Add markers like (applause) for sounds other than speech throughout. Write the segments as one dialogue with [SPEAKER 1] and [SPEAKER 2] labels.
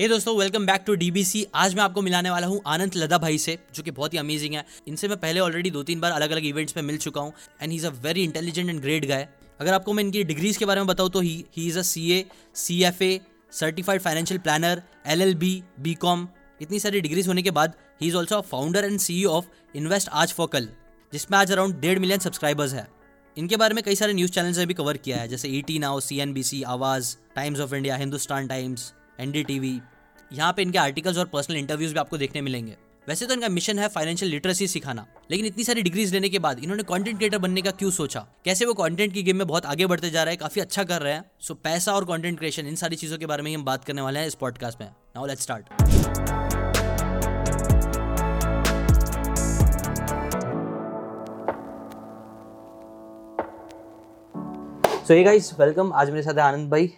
[SPEAKER 1] हे दोस्तों welcome back to DBC आज मैं आपको मिलाने वाला हूँ आनंद लदा भाई से, जो कि बहुत ही अमेजिंग है। इनसे मैं पहले ऑलरेडी दो तीन बार अलग अलग इवेंट्स में मिल चुका हूँ and he is a very intelligent and great guy अगर आपको मैं इनकी डिग्रीज के बारे में बताऊँ तो he he is a C A C F A certified financial planner L L B B com इतनी सारी डिग्रीज होने के बाद he is also founder and C E of invest Aaj for Kal, जिसमें आज अराउंड डेढ़ million subscribers है। इनके बारे में कई सारे न्यूज़ चैनल्स ने भी कवर किया है, जैसे E T now C N B C Awaaz Times of India Hindustan Times N D T V यहाँ पे इनके आर्टिकल्स और पर्सनल इंटरव्यूज़ भी आपको देखने मिलेंगे। वैसे तो इनका मिशन है फाइनेंशियल लिटरेसी सिखाना, लेकिन इतनी सारी डिग्रीज लेने के बाद इन्होंने कंटेंट क्रिएटर बनने का क्यों सोचा? कैसे वो कंटेंट की गेम में बहुत आगे बढ़ते जा रहे हैं, काफ़ी अच्छा कर रहे हैं? सो पैसा और कंटेंट क्रिएशन इन सारी चीज़ों के बारे में हम बात करने वाले हैं इस पॉडकास्ट में। नाउ लेट्स स्टार्ट सो ये गाइस वेलकम आज मेरे साथ है आनंद भाई।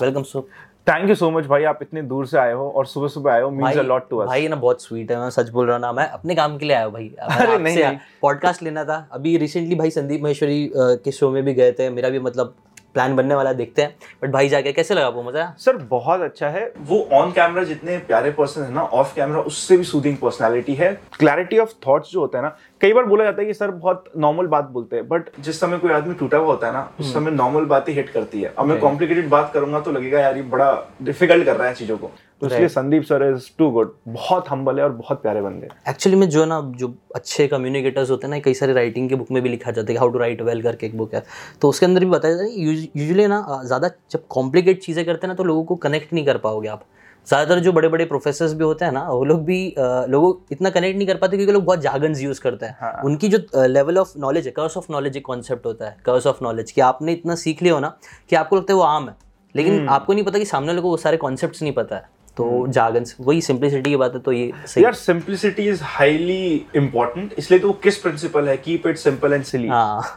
[SPEAKER 1] Welcome so
[SPEAKER 2] thank you so much भाई आप इतने दूर से आए हो और सुबह सुबह आए हो means a lot to us
[SPEAKER 1] भाई ना बहुत स्वीट है मैं सच बोल रहा हूँ ना मैं अपने काम के लिए आया हूँ भाई।
[SPEAKER 2] अरे नहीं, नहीं।
[SPEAKER 1] पॉडकास्ट लेना था। अभी रिसेंटली भाई संदीप महेश्वरी के शो में भी गए थे मेरा भी मतलब प्लान बनने वाला देखते हैं। बट भाई जाके कैसे लगा वो मज़ा?
[SPEAKER 2] सर बहुत अच्छा है। वो ऑन कैमरा जितने प्यारे पर्सन है ना ऑफ़ कैमरा उससे भी सूदिंग पर्सनैलिटी है। क्लैरिटी ऑफ़ थॉट्स जो होता है ना कई बार बोला जाता है कि सर बहुत नॉर्मल बात बोलते हैं बट जिस समय कोई आदमी टूटा हुआ होता है ना उस समय नॉर्मल बात ही हिट करती है। अब मैं कॉम्प्लिकेटेड बात करूँगा तो लगेगा यार ये बड़ा डिफ़िकल्ट कर रहा है चीज़ों को। तो इसलिए Sandeep sir is too good बहुत हम्बल है और बहुत प्यारे बंदे
[SPEAKER 1] एक्चुअली में जो ना जो अच्छे कम्युनिकेटर्स होते हैं ना कई सारे राइटिंग के बुक में भी लिखा जाता है हाउ टू राइट वेल करके एक बुक है। तो उसके अंदर भी बताया जाता है यूजुअली ना ज़्यादा जब कॉम्प्लिकेट चीज़ें करते हैं ना तो लोगों को कनेक्ट नहीं कर पाओगे आप। ज़्यादातर जो बड़े बड़े प्रोफेसर भी होते हैं ना वो लोग भी लोगों इतना कनेक्ट नहीं कर पाते क्योंकि लोग बहुत जागन्स यूज़ करते हैं। हाँ। उनकी जो लेवल ऑफ़ नॉलेज है कर्स ऑफ़ नॉलेज एक कॉन्सेप्ट होता है कर्स ऑफ़ नॉलेज कि आपने इतना सीख लिया हो ना कि आपको लगता है वो आम है। लेकिन हम्म। आपको नहीं पता कि सामने लोगों को वो सारे कॉन्सेप्ट नहीं पता है। तो जागन हम्म। वही सिंप्लिसिटी की बात है तो ये
[SPEAKER 2] सही। यार सिंप्लिसिटी इज़ हाईली इंपॉर्टेंट इसलिए तो किस प्रिंसिपल है? Keep it simple and silly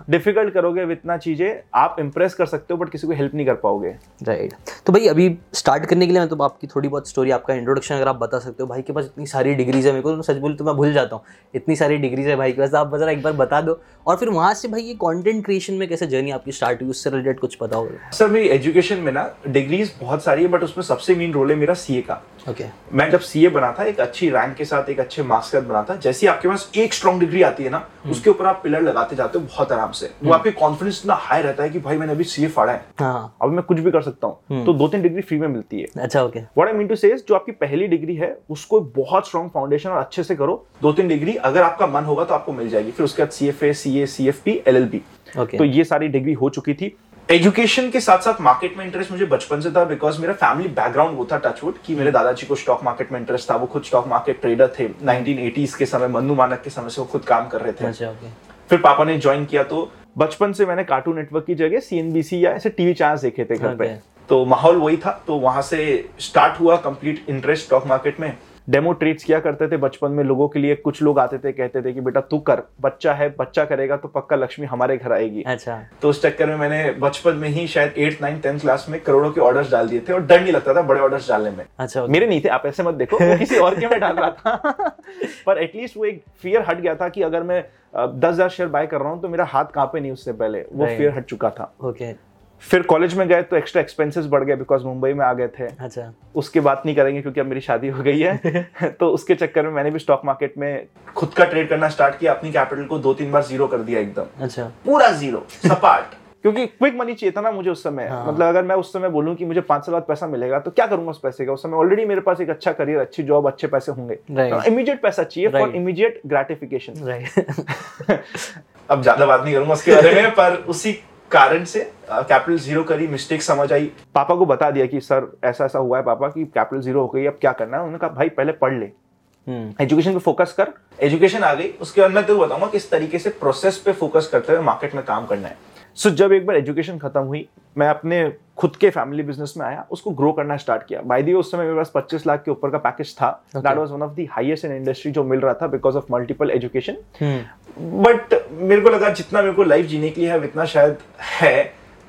[SPEAKER 2] difficult करोगे इतना चीज़ें आप इंप्रेस कर सकते हो बट किसी को हेल्प नहीं कर पाओगे।
[SPEAKER 1] Right right. तो भाई अभी स्टार्ट करने के लिए मैं तो आपकी थोड़ी बहुत स्टोरी आपका इंट्रोडक्शन अगर आप बता सकते हो भाई के पास इतनी सारी डिग्रीज है मेरे को तो सच बोल तो मैं भूल जाता हूँ। इतनी सारी डिग्रीज है भाई के पास आप बता एक बार बता दो। और फिर वहाँ से भाई ये कंटेंट क्रिएशन में कैसे जर्नी आपकी स्टार्ट हुई उससे रिलेटेड कुछ पता होगा
[SPEAKER 2] सर मेरी एजुकेशन में ना डिग्रीज बहुत सारी है बट उसमें सबसे मेन रोल है मेरा सीए का।
[SPEAKER 1] Okay okay.
[SPEAKER 2] मैं जब सीए बना था एक अच्छी रैंक के साथ एक अच्छे मार्क्स के साथ बना था जैसे आपके पास एक स्ट्रॉन्ग डिग्री आती है ना hmm. उसके ऊपर आप पिलर लगाते जाते हो बहुत आराम से. वो आपके कॉन्फिडेंस इतना हाई रहता है कि भाई मैंने अभी सीए फाड़ा है। हाँ. अब मैं कुछ भी कर सकता हूँ। hmm. तो दो तीन डिग्री फ्री में मिलती है।
[SPEAKER 1] अच्छा okay
[SPEAKER 2] what I mean to say जो आपकी पहली डिग्री है उसको बहुत स्ट्रॉन्ग फाउंडेशन और अच्छे से करो। दो तीन डिग्री अगर आपका मन होगा तो आपको मिल जाएगी। फिर उसके बाद C F A C A C F P L L B तो ये सारी डिग्री हो चुकी थी। एजुकेशन के साथ साथ मार्केट में इंटरेस्ट मुझे बचपन से था बिकॉज़ मेरा फैमिली बैकग्राउंड वो था टचवुड कि मेरे दादाजी को स्टॉक मार्केट में इंटरेस्ट था वो खुद स्टॉक मार्केट ट्रेडर थे। 1980s के समय मन्नू मानक के समय से वो खुद काम कर रहे थे। अच्छा, फिर पापा ने ज्वाइन किया तो बचपन से मैंने कार्टून नेटवर्क की जगह सीएनबीसी या ऐसे टीवी चैनल देखे थे घर पे। तो माहौल वही था तो वहाँ से स्टार्ट हुआ कंप्लीट इंटरेस्ट स्टॉक मार्केट में। डेमो ट्रीट्स किया करते थे बचपन में लोगों के लिए। कुछ लोग आते थे कहते थे कि बेटा तू कर बच्चा है बच्चा करेगा तो पक्का लक्ष्मी हमारे घर आएगी।
[SPEAKER 1] अच्छा।
[SPEAKER 2] तो उस चक्कर में मैंने बचपन में ही शायद एट नाइन टेंथ क्लास में करोड़ों के ऑर्डर्स डाल दिए थे और डर नहीं लगता था बड़े ऑर्डर्स डालने में।
[SPEAKER 1] अच्छा
[SPEAKER 2] मेरे नहीं थे आप ऐसे मत देखो किसी और के में डाल रहा था। (laughs) पर एटलीस्ट वो एक फियर हट गया था कि अगर मैं दस हज़ार शेयर बाय कर रहा हूँ तो मेरा हाथ कांपे नहीं उससे पहले। वो फियर हट चुका था।
[SPEAKER 1] ओके।
[SPEAKER 2] फिर कॉलेज में गए तो एक्स्ट्रा एक्सपेंसेस बढ़ गए बिकॉज़ मुंबई में आ गए थे।
[SPEAKER 1] अच्छा।
[SPEAKER 2] उसकी बात नहीं करेंगे क्योंकि अब मेरी शादी हो गई है। (laughs) तो उसके चक्कर में मैंने भी स्टॉक मार्केट में खुद का ट्रेड करना स्टार्ट किया अपनी कैपिटल को दो तीन बार ज़ीरो कर दिया एकदम।
[SPEAKER 1] अच्छा।
[SPEAKER 2] पूरा ज़ीरो सपाट। (laughs) क्योंकि क्विक मनी चाहिए था ना मुझे उस समय। हाँ। मतलब अगर मैं उस समय बोलूँ कि मुझे पाँच साल बाद पैसा मिलेगा तो क्या करूँगा उस पैसे का? उस समय ऑलरेडी मेरे पास एक अच्छा करियर अच्छी जॉब अच्छे पैसे होंगे। इमीडिएट पैसा चाहिए फॉर इमीडिएट ग्रेटिफिकेशन अब ज़्यादा बात नहीं करूँगा उसके बारे में पर उसी कारण से कैपिटल ज़ीरो करी मिस्टेक समझ आई। पापा को बता दिया कि सर ऐसा ऐसा हुआ है पापा कि कैपिटल ज़ीरो हो गई अब क्या करना है? उन्होंने कहा भाई पहले पढ़ ले। Education hmm. पे फोकस कर। एजुकेशन आ गई उसके बाद मैं तो बताऊँगा किस तरीके से प्रोसेस पे फोकस करते हुए मार्केट में काम करना है। सो so, जब एक बार एजुकेशन खत्म हुई मैं अपने खुद के फैमिली बिज़नेस में आया उसको ग्रो करना स्टार्ट किया। बाय दी उस समय मेरे पास 25 लाख के ऊपर का पैकेज था। That was one of the highest in industry जो मिल रहा था because of multiple education but मेरे को लगा जितना मेरे को लाइफ जीने के लिए है इतना शायद है।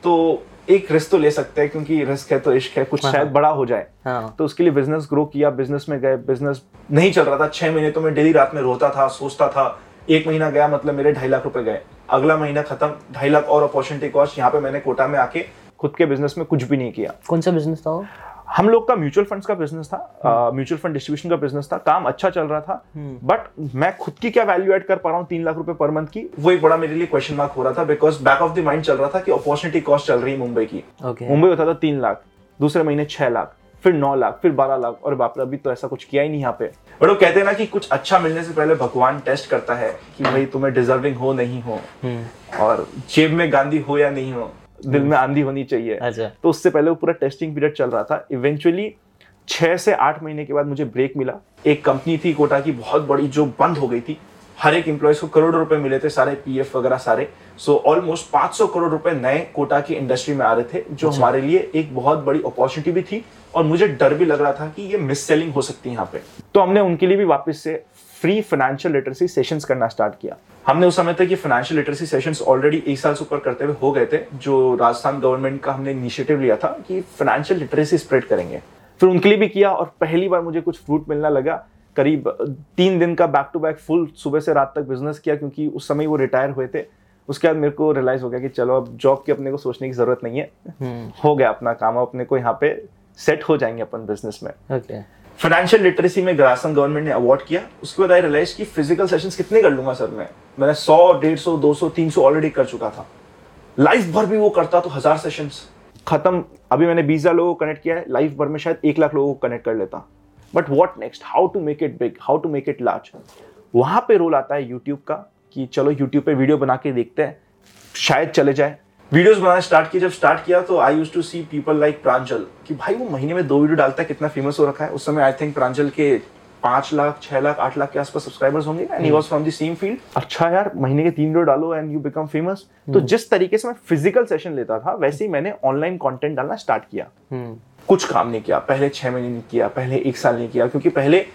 [SPEAKER 2] तो एक रिस्क तो ले सकते हैं क्योंकि रिस्क है तो इश्क है कुछ हाँ, शायद बड़ा हो जाए। हाँ. तो उसके लिए बिज़नेस ग्रो किया बिज़नेस में गए बिज़नेस नहीं चल रहा था। छह महीने तो मैं डेली रात में रोता था सोचता था एक महीना गया मतलब मेरे ढाई लाख रुपए गए। अगला महीना खत्म ढाई लाख और अपॉर्चुनिटी कॉस्ट यहाँ पे मैंने कोटा में आके खुद के बिज़नेस में कुछ भी नहीं किया।
[SPEAKER 1] कौन सा बिज़नेस था
[SPEAKER 2] हम लोग का म्यूचुअल फंड्स का बिज़नेस था म्यूचुअल फंड डिस्ट्रीब्यूशन का बिज़नेस था काम अच्छा चल रहा था बट मैं खुद की क्या वैल्यू एड कर पा रहा हूँ तीन लाख रुपए पर मंथ की वो एक बड़ा मेरे लिए क्वेश्चन मार्क हो रहा था because back of the mind चल रहा था कि अपॉर्चुनिटी कॉस्ट चल रही है मुंबई की।
[SPEAKER 1] Okay.
[SPEAKER 2] मुंबई होता था तीन लाख दूसरे महीने छह लाख। फिर नौ लाख फिर बारह लाख और बाप रे अभी तो ऐसा कुछ किया ही नहीं यहाँ पे। बट वो कहते हैं ना कि कुछ अच्छा मिलने से पहले भगवान टेस्ट करता है कि भाई तुम्हें डिजर्विंग हो नहीं हो। और जेब में गांधी हो या नहीं हो दिल में आंधी होनी चाहिए।
[SPEAKER 1] अच्छा।
[SPEAKER 2] तो उससे पहले वो पूरा टेस्टिंग पीरियड चल रहा था। इवेंचुअली छह से आठ महीने के बाद मुझे ब्रेक मिला। एक कंपनी थी कोटा की बहुत बड़ी जो बंद हो गई थी। हर एक एम्प्लॉयज़ को करोड़ रुपए मिले थे सारे पीएफ वगैरह सारे। सो ऑलमोस्ट 500 करोड़ रुपए नए कोटा की इंडस्ट्री में आ रहे थे जो
[SPEAKER 1] अच्छा।
[SPEAKER 2] हमारे लिए एक बहुत बड़ी अपॉर्चुनिटी भी थी। और मुझे डर भी लग रहा था कि ये मिस सेलिंग हो सकती है यहाँ पे। तो हमने उनके लिए भी वापस से फ्री फाइनेंशियल लिटरेसी सेशंस करना स्टार्ट किया। हमने उस समय तक ये फाइनेंशियल लिटरेसी सेशंस ऑलरेडी एक साल से ऊपर करते हुए हो गए थे जो राजस्थान गवर्नमेंट का हमने इनिशिएटिव लिया था कि फाइनेंशियल लिटरेसी स्प्रेड करेंगे। फिर उनके लिए भी किया और पहली बार मुझे कुछ फ्रूट मिलना लगा। करीब तीन दिन का बैक टू बैक फुल सुबह से रात तक बिज़नेस किया क्योंकि उस समय वो रिटायर हुए थे। उसके बाद मेरे को रियलाइज़ हो गया कि चलो अब जॉब की अपने को सोचने की ज़रूरत नहीं है। हो गया अपना काम अपने को यहाँ पे सेट हो जाएँगे अपन बिज़नेस में। फाइनेंशियल लिटरेसी में ग्रासन गवर्नमेंट ने अवार्ड किया। उसके बाद आई रियलाइज़ कि फ़िज़िकल सेशंस कितने कर लूँगा सर मैं। मैंने सौ डेढ़ सौ दो सौ तीन सौ ऑलरेडी कर चुका था। लाइफ भर भी वो करता तो हज़ार सेशंस खत्म। अभी मैंने बीस हज़ार लोगों को कनेक्ट किया है। लाइफ भर में शायद एक लाख लोगों को कनेक्ट कर लेता। But what next how to make it big how to make it large वहाँ पे रोल आता है यूट्यूब का कि चलो यूट्यूब पे वीडियो बना के देखते हैं। शायद चले जाए। वीडियोस बनाना स्टार्ट किया जब स्टार्ट किया तो I used to see people like Pranjal कि भाई वो महीने में दो वीडियो डालता है कितना फ़ेमस हो रखा है। उस समय आई थिंक प्रांजल के पाँच लाख छह लाख आठ लाख के आसपास सब्सक्राइबर्स होंगे and he was from the same field अच्छा यार महीने के तीन वीडियो डालो एंड यू बिकम फ़ेमस तो जिस तरीके से मैं फ़िज़िकल सेशन लेता था वैसे ही मैंने ऑनलाइन कंटेंट डालना स्टार्ट किया। कुछ काम नहीं किया पहले छह महीने नहीं किया पहले एक साल नहीं किया क्योंकि पहले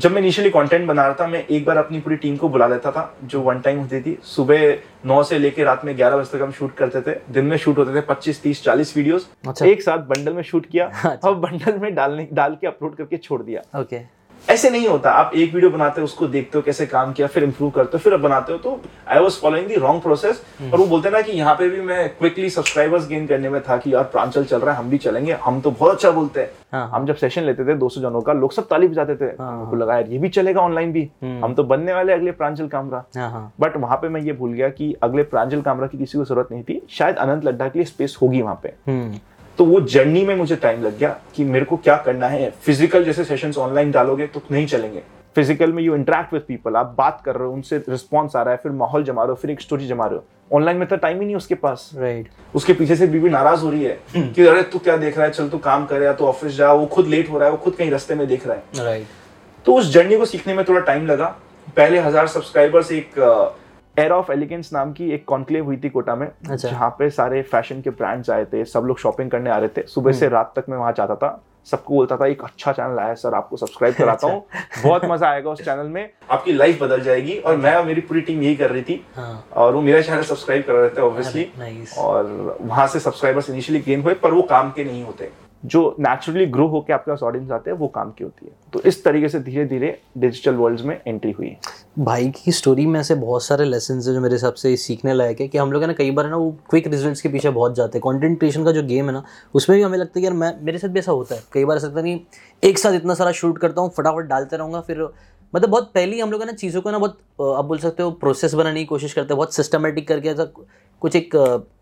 [SPEAKER 2] जब मैं इनिशियली कंटेंट बना रहा था मैं एक बार अपनी पूरी टीम को बुला लेता था जो वन टाइम होती थी। सुबह नौ से लेकर रात में ग्यारह बजे तक हम शूट करते थे। दिन में शूट होते थे पच्चीस तीस चालीस वीडियोस
[SPEAKER 1] अच्छा।
[SPEAKER 2] एक साथ बंडल में शूट किया। (laughs)
[SPEAKER 1] अच्छा।
[SPEAKER 2] और बंडल में डालने डाल के अपलोड करके छोड़ दिया।
[SPEAKER 1] ओके
[SPEAKER 2] ऐसे नहीं होता। आप एक वीडियो बनाते हो उसको देखते हो कैसे काम किया फिर इंप्रूव करते हो फिर अब बनाते हो तो I was following the wrong process और वो बोलते ना कि यहाँ पे भी मैं क्विकली सब्सक्राइबर्स गेन करने में था कि यार प्रांचल चल रहा है हम भी चलेंगे हम तो बहुत अच्छा बोलते हैं।
[SPEAKER 1] हाँ।
[SPEAKER 2] हम जब सेशन लेते थे 200 जनों का लोग सब ताली बजाते थे।
[SPEAKER 1] हाँ।
[SPEAKER 2] लगा यार ये भी चलेगा ऑनलाइन भी। हम तो बनने वाले अगले प्रांजल कामरा।
[SPEAKER 1] हाँ हाँ।
[SPEAKER 2] बट वहाँ पे मैं ये भूल गया कि अगले प्रांजल कामरा की किसी को ज़रूरत नहीं थी। शायद अनंत लड्डा के लिए स्पेस होगी वहाँ पे।
[SPEAKER 1] हम्म।
[SPEAKER 2] तो वो जर्नी में मुझे टाइम लग गया कि मेरे को क्या करना है। फ़िज़िकल जैसे सेशंस ऑनलाइन डालोगे तो नहीं चलेंगे। फ़िज़िकल में यू इंटरेक्ट विद पीपल आप बात कर रहे हो उनसे रिस्पॉन्स आ रहा है फिर माहौल जमा रहे हो फिर एक स्टोरी जमा रहे हो। ऑनलाइन में तो टाइम ही नहीं उसके पास।
[SPEAKER 1] Right right.
[SPEAKER 2] उसके पीछे से बीवी नाराज़ हो रही है कि अरे तू क्या देख रहा है चल तू काम करे या तो ऑफ़िस जा वो खुद लेट हो रहा है वो खुद कहीं रस्ते में देख रहा है।
[SPEAKER 1] Right right.
[SPEAKER 2] तो उस जर्नी को सीखने में थोड़ा टाइम लगा। पहले हज़ार सब्सक्राइबर्स एक एयर ऑफ़ एलिगेंस नाम की एक कॉन्क्लेव हुई थी कोटा में
[SPEAKER 1] अच्छा।
[SPEAKER 2] जहाँ पे सारे फ़ैशन के ब्रांड्स आए थे सब लोग शॉपिंग करने आ रहे थे। सुबह से रात तक मैं वहाँ जाता था सबको बोलता था एक अच्छा चैनल आया सर आपको सब्सक्राइब कराता हूँ। (laughs) बहुत मज़ा आएगा उस चैनल में आपकी लाइफ बदल जाएगी। और मैं और मेरी पूरी टीम यही कर रही थी।
[SPEAKER 1] हाँ।
[SPEAKER 2] और वो मेरा चैनल सब्सक्राइब कर रहे थे ऑब्वियसली और वहाँ से सब्सक्राइबर्स इनिशियली गेन हुए पर वो काम के नहीं होते। जो नेचुरली ग्रो होकर आपके पास ऑडियंस आते हैं, वो काम की होती है। तो इस तरीके से धीरे धीरे डिजिटल वर्ल्ड में एंट्री हुई
[SPEAKER 1] भाई की स्टोरी में ऐसे बहुत सारे लेसन है जो मेरे हिसाब से सीखने लायक है कि हम लोग है ना, कई बार है ना, वो क्विक रिजल्ट्स के पीछे बहुत जाते हैं। कॉन्टेंट क्रिएशन का जो गेम है ना, उसमें भी हमें लगता है कि यार मैं, मेरे साथ भी ऐसा होता है। कई बार ऐसा लगता है कि एक साथ इतना सारा शूट करता हूँ, फटाफट डालते रहूँगा, फिर मतलब बहुत पहले ही हम लोग ना चीज़ों को ना बहुत आप बोल सकते हो प्रोसेस बनाने की कोशिश करते हैं बहुत सिस्टमेटिक करके ऐसा कुछ एक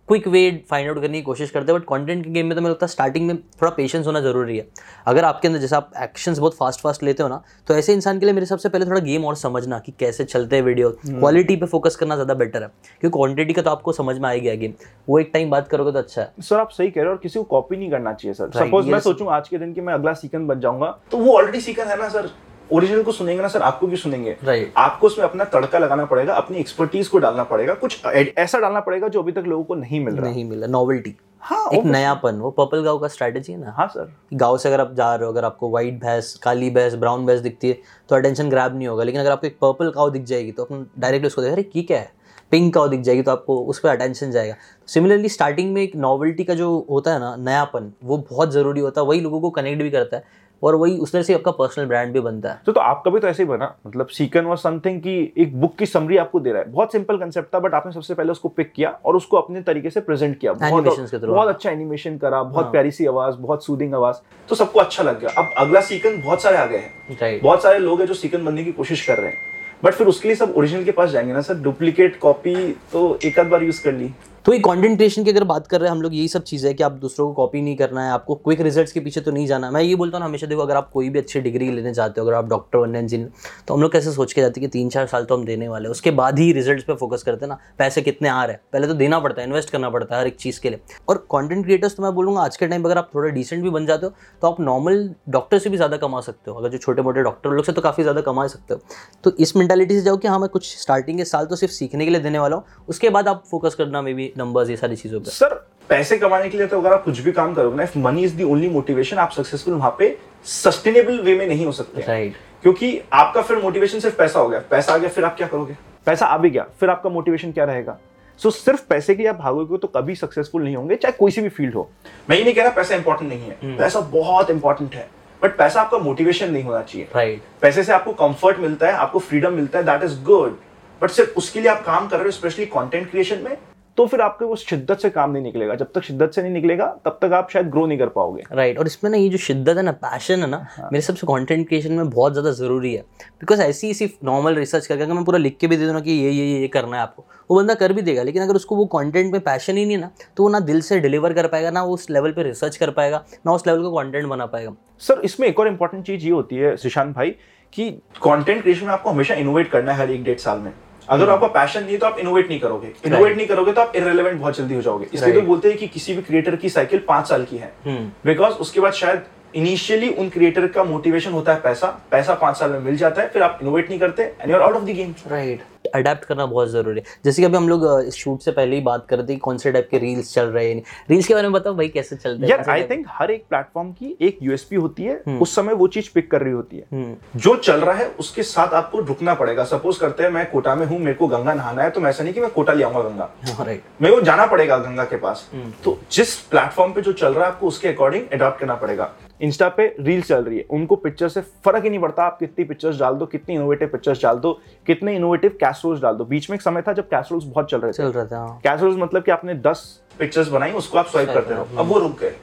[SPEAKER 1] क्विक वे फाइंड आउट करने की कोशिश करते हैं बट कंटेंट के गेम में तो मुझे लगता है स्टार्टिंग में थोड़ा पेशेंस होना ज़रूरी है। अगर आपके अंदर जैसे आप एक्शंस बहुत फास्ट फास्ट लेते हो ना तो ऐसे इंसान के लिए मेरे सबसे पहले थोड़ा गेम और समझना कि कैसे चलते हैं वीडियो क्वालिटी पे फोकस करना ज़्यादा बेटर है क्योंकि क्वांटिटी का तो आपको समझ में आ गया गेम वो एक टाइम बात करोगे तो अच्छा है।
[SPEAKER 2] सर आप सही कह रहे हो और किसी को कॉपी नहीं करना चाहिए सर सपोज़ मैं सोचूं आज के दिन की मैं अगला सीकन बन जाऊँगा तो वो ऑलरेडी सीकन है ना सर ओरिजिनल को सुनेंगे ना सर आपको भी सुनेंगे।
[SPEAKER 1] राइट
[SPEAKER 2] आपको उसमें अपना तड़का लगाना पड़ेगा अपनी एक्सपर्टीज को डालना पड़ेगा कुछ ऐसा डालना पड़ेगा जो अभी तक लोगों को नहीं मिल रहा।
[SPEAKER 1] नहीं मिला नॉवल्टी
[SPEAKER 2] हाँ
[SPEAKER 1] एक। नयापन वो पर्पल गाँव का स्ट्रेटेजी है ना?
[SPEAKER 2] हाँ सर।
[SPEAKER 1] गाँव से अगर आप जा रहे हो अगर आपको व्हाइट भैंस काली भैंस ब्राउन भैंस दिखती है तो अटेंशन ग्रैब नहीं होगा। लेकिन अगर आपको एक पर्पल काव दिख जाएगी तो अपन डायरेक्टली उसको देख अरे ये क्या है? पिंक काव दिख जाएगी तो आपको उस पर अटेंशन जाएगा। सिमिलरली स्टार्टिंग में एक नॉवेल्टी का जो होता है ना नयापन वो बहुत ज़रूरी होता है। वही लोगों को कनेक्ट भी करता है। और वही उस तरह से आपका पर्सनल ब्रांड भी बनता है।
[SPEAKER 2] तो, तो आपका भी तो ऐसे ही बना। मतलब सीकन और समथिंग की एक बुक की समरी आपको दे रहा है। बहुत सिंपल कंसेप्ट था बट आपने सबसे पहले उसको पिक किया और उसको अपने तरीके से प्रेजेंट किया। बहुत, बहुत अच्छा एनिमेशन करा बहुत हाँ. प्यारी सी आवाज़ बहुत सूदिंग आवाज़। तो सबको अच्छा लग गया। अब अगला सीकन बहुत सारे आ गए हैं बहुत सारे लोग हैं जो सीकन बनने की कोशिश कर रहे हैं। बट फिर उसके लिए सब ओरिजिनल के पास जाएँगे ना सर। डुप्लीकेट कॉपी तो एक आध बार यूज़ कर ली।
[SPEAKER 1] तो ये कंटेंट क्रिएशन की अगर बात कर रहे हैं, हम लोग, यही सब चीज़ है कि आप दूसरों को कॉपी नहीं करना है, आपको क्विक रिजल्ट्स के पीछे तो नहीं जाना। मैं ये बोलता हूँ हमेशा देखो, अगर आप कोई भी अच्छी डिग्री लेने चाहते हो, अगर आप डॉक्टर बनने इंजीनियर तो हम लोग कैसे सोच के जाते हैं कि तीन चार साल तो हम देने वाले उसके बाद ही रिज़ल्ट पर फोकस करते हैं ना, पैसे कितने आ रहे हैं। पहले तो देना पड़ता है इन्वेस्ट करना पड़ता है हर एक चीज़ के लिए। और कॉन्टेंट क्रिएटर्स तो मैं बोलूँगा, आज के टाइम अगर आप थोड़ा डिसेंट भी बन जाते हो तो आप नॉर्मल डॉक्टर से भी ज़्यादा कमा सकते हो। अगर जो छोटे मोटे डॉक्टर लोग से तो काफ़ी ज़्यादा कमा सकते हो। तो इस मेंटालिटी से जाओ कि हाँ मैं कुछ स्टार्टिंग के साल तो सिर्फ़ सीखने के लिए देने वाला हूँ, उसके बाद आप फोकस करना मे बी नंबर्स ये सारी चीज़ों
[SPEAKER 2] पे। सर पैसे कमाने के लिए तो अगर आप कुछ भी काम करोगे ना if money is the only motivation आप सक्सेसफुल वहाँ पे सस्टेनेबल वे में नहीं हो सकते।
[SPEAKER 1] राइट
[SPEAKER 2] क्योंकि आपका फिर मोटिवेशन सिर्फ़ पैसा हो गया। पैसा आ गया फिर आप क्या करोगे? पैसा आ भी गया फिर आपका मोटिवेशन क्या रहेगा? सो so, सिर्फ़ पैसे के आप भागोगे तो कभी सक्सेसफुल नहीं होंगे चाहे कोई सी भी फ़ील्ड हो। मैं ये नहीं कह रहा पैसा इंपॉर्टेंट नहीं है। hmm. पैसा बहुत इंपॉर्टेंट है। बट पैसा आपका मोटिवेशन नहीं होना चाहिए।
[SPEAKER 1] Right right.
[SPEAKER 2] पैसे से आपको कंफर्ट मिलता है आपको फ्रीडम मिलता है दैट इज़ गुड बट सिर्फ़ उसके लिए आप काम कर रहे हो स्पेशली कंटेंट क्रिएशन में तो फिर आपके वो शिद्दत से काम नहीं निकलेगा। जब तक शिद्दत से नहीं निकलेगा तब तक आप शायद ग्रो नहीं कर पाओगे।
[SPEAKER 1] Right right. और इसमें ना ये जो शिद्दत है ना पैशन है ना हाँ. मेरे सबसे कंटेंट क्रिएशन में बहुत ज़्यादा ज़रूरी है। बिकॉज़ ऐसी सिर्फ़ नॉर्मल रिसर्च करके अगर मैं पूरा लिख के भी दे दूँ ना कि ये ये ये करना है आपको वो बंदा कर भी देगा। लेकिन अगर उसको वो कंटेंट में पैशन ही नहीं ना तो वो ना दिल से डिलीवर कर पाएगा ना उस लेवल पे रिसर्च कर पाएगा ना उस लेवल का कंटेंट बना पाएगा।
[SPEAKER 2] सर इसमें एक और इंपॉर्टेंट चीज़ ये होती है सुशांत भाई कि कंटेंट क्रिएशन में आपको हमेशा इनोवेट करना है हर एक डेढ़ साल में। अगर hmm. आपका पैशन नहीं है तो आप इनोवेट नहीं करोगे। इनोवेट नहीं करोगे तो आप इरेलीवेंट बहुत जल्दी हो जाओगे। इसलिए तो बोलते हैं कि किसी भी क्रिएटर की साइकिल पाँच साल की है। Because hmm. उसके बाद शायद इनिशियली उन क्रिएटर का मोटिवेशन होता है पैसा। पैसा पाँच साल में मिल जाता है फिर आप इनोवेट नहीं करते and you are out of the game
[SPEAKER 1] right adapt करना बहुत ज़रूरी है। जैसे कि अभी हम लोग इस शूट से पहले ही बात कर रहे थे कौन से टाइप के रील्स चल रहे हैं। रील्स के बारे में बताओ भाई कैसे चलते हैं?
[SPEAKER 2] आई थिंक हर एक प्लेटफॉर्म की एक यूएसपी होती है हम्म। उस समय वो चीज़ पिक कर रही होती है। हम्म। जो चल रहा है उसके साथ आपको रुकना पड़ेगा। सपोज़ करते हैं मैं कोटा में हूँ मेरे को गंगा नहाना है तो मैं ऐसा नहीं कि मैं कोटा ले आऊँगा गंगा। (laughs) राइट मेरे को जाना पड़ेगा गंगा के पास। हम्म। तो जिस प्लेटफॉर्म पे जो चल रहा है आपको उसके अकॉर्डिंग अडॉप्ट करना पड़ेगा। इंस्टा पे रील चल रही है। उनको पिक्चर से फ़र्क ही नहीं पड़ता आप कितनी पिक्चर्स डाल दो कितनी इनोवेटिव पिक्चर्स डाल दो कितने इनोवेटिव कैसरोल्स डाल दो। बीच में एक समय था जब कैसरोल्स बहुत चल रहे थे।
[SPEAKER 1] चल रहे थे
[SPEAKER 2] कैसरोल्स हाँ। मतलब कि आपने दस पिक्चर्स बनाई उसको आप स्वाइप करते रहो। अब वो रुक गए।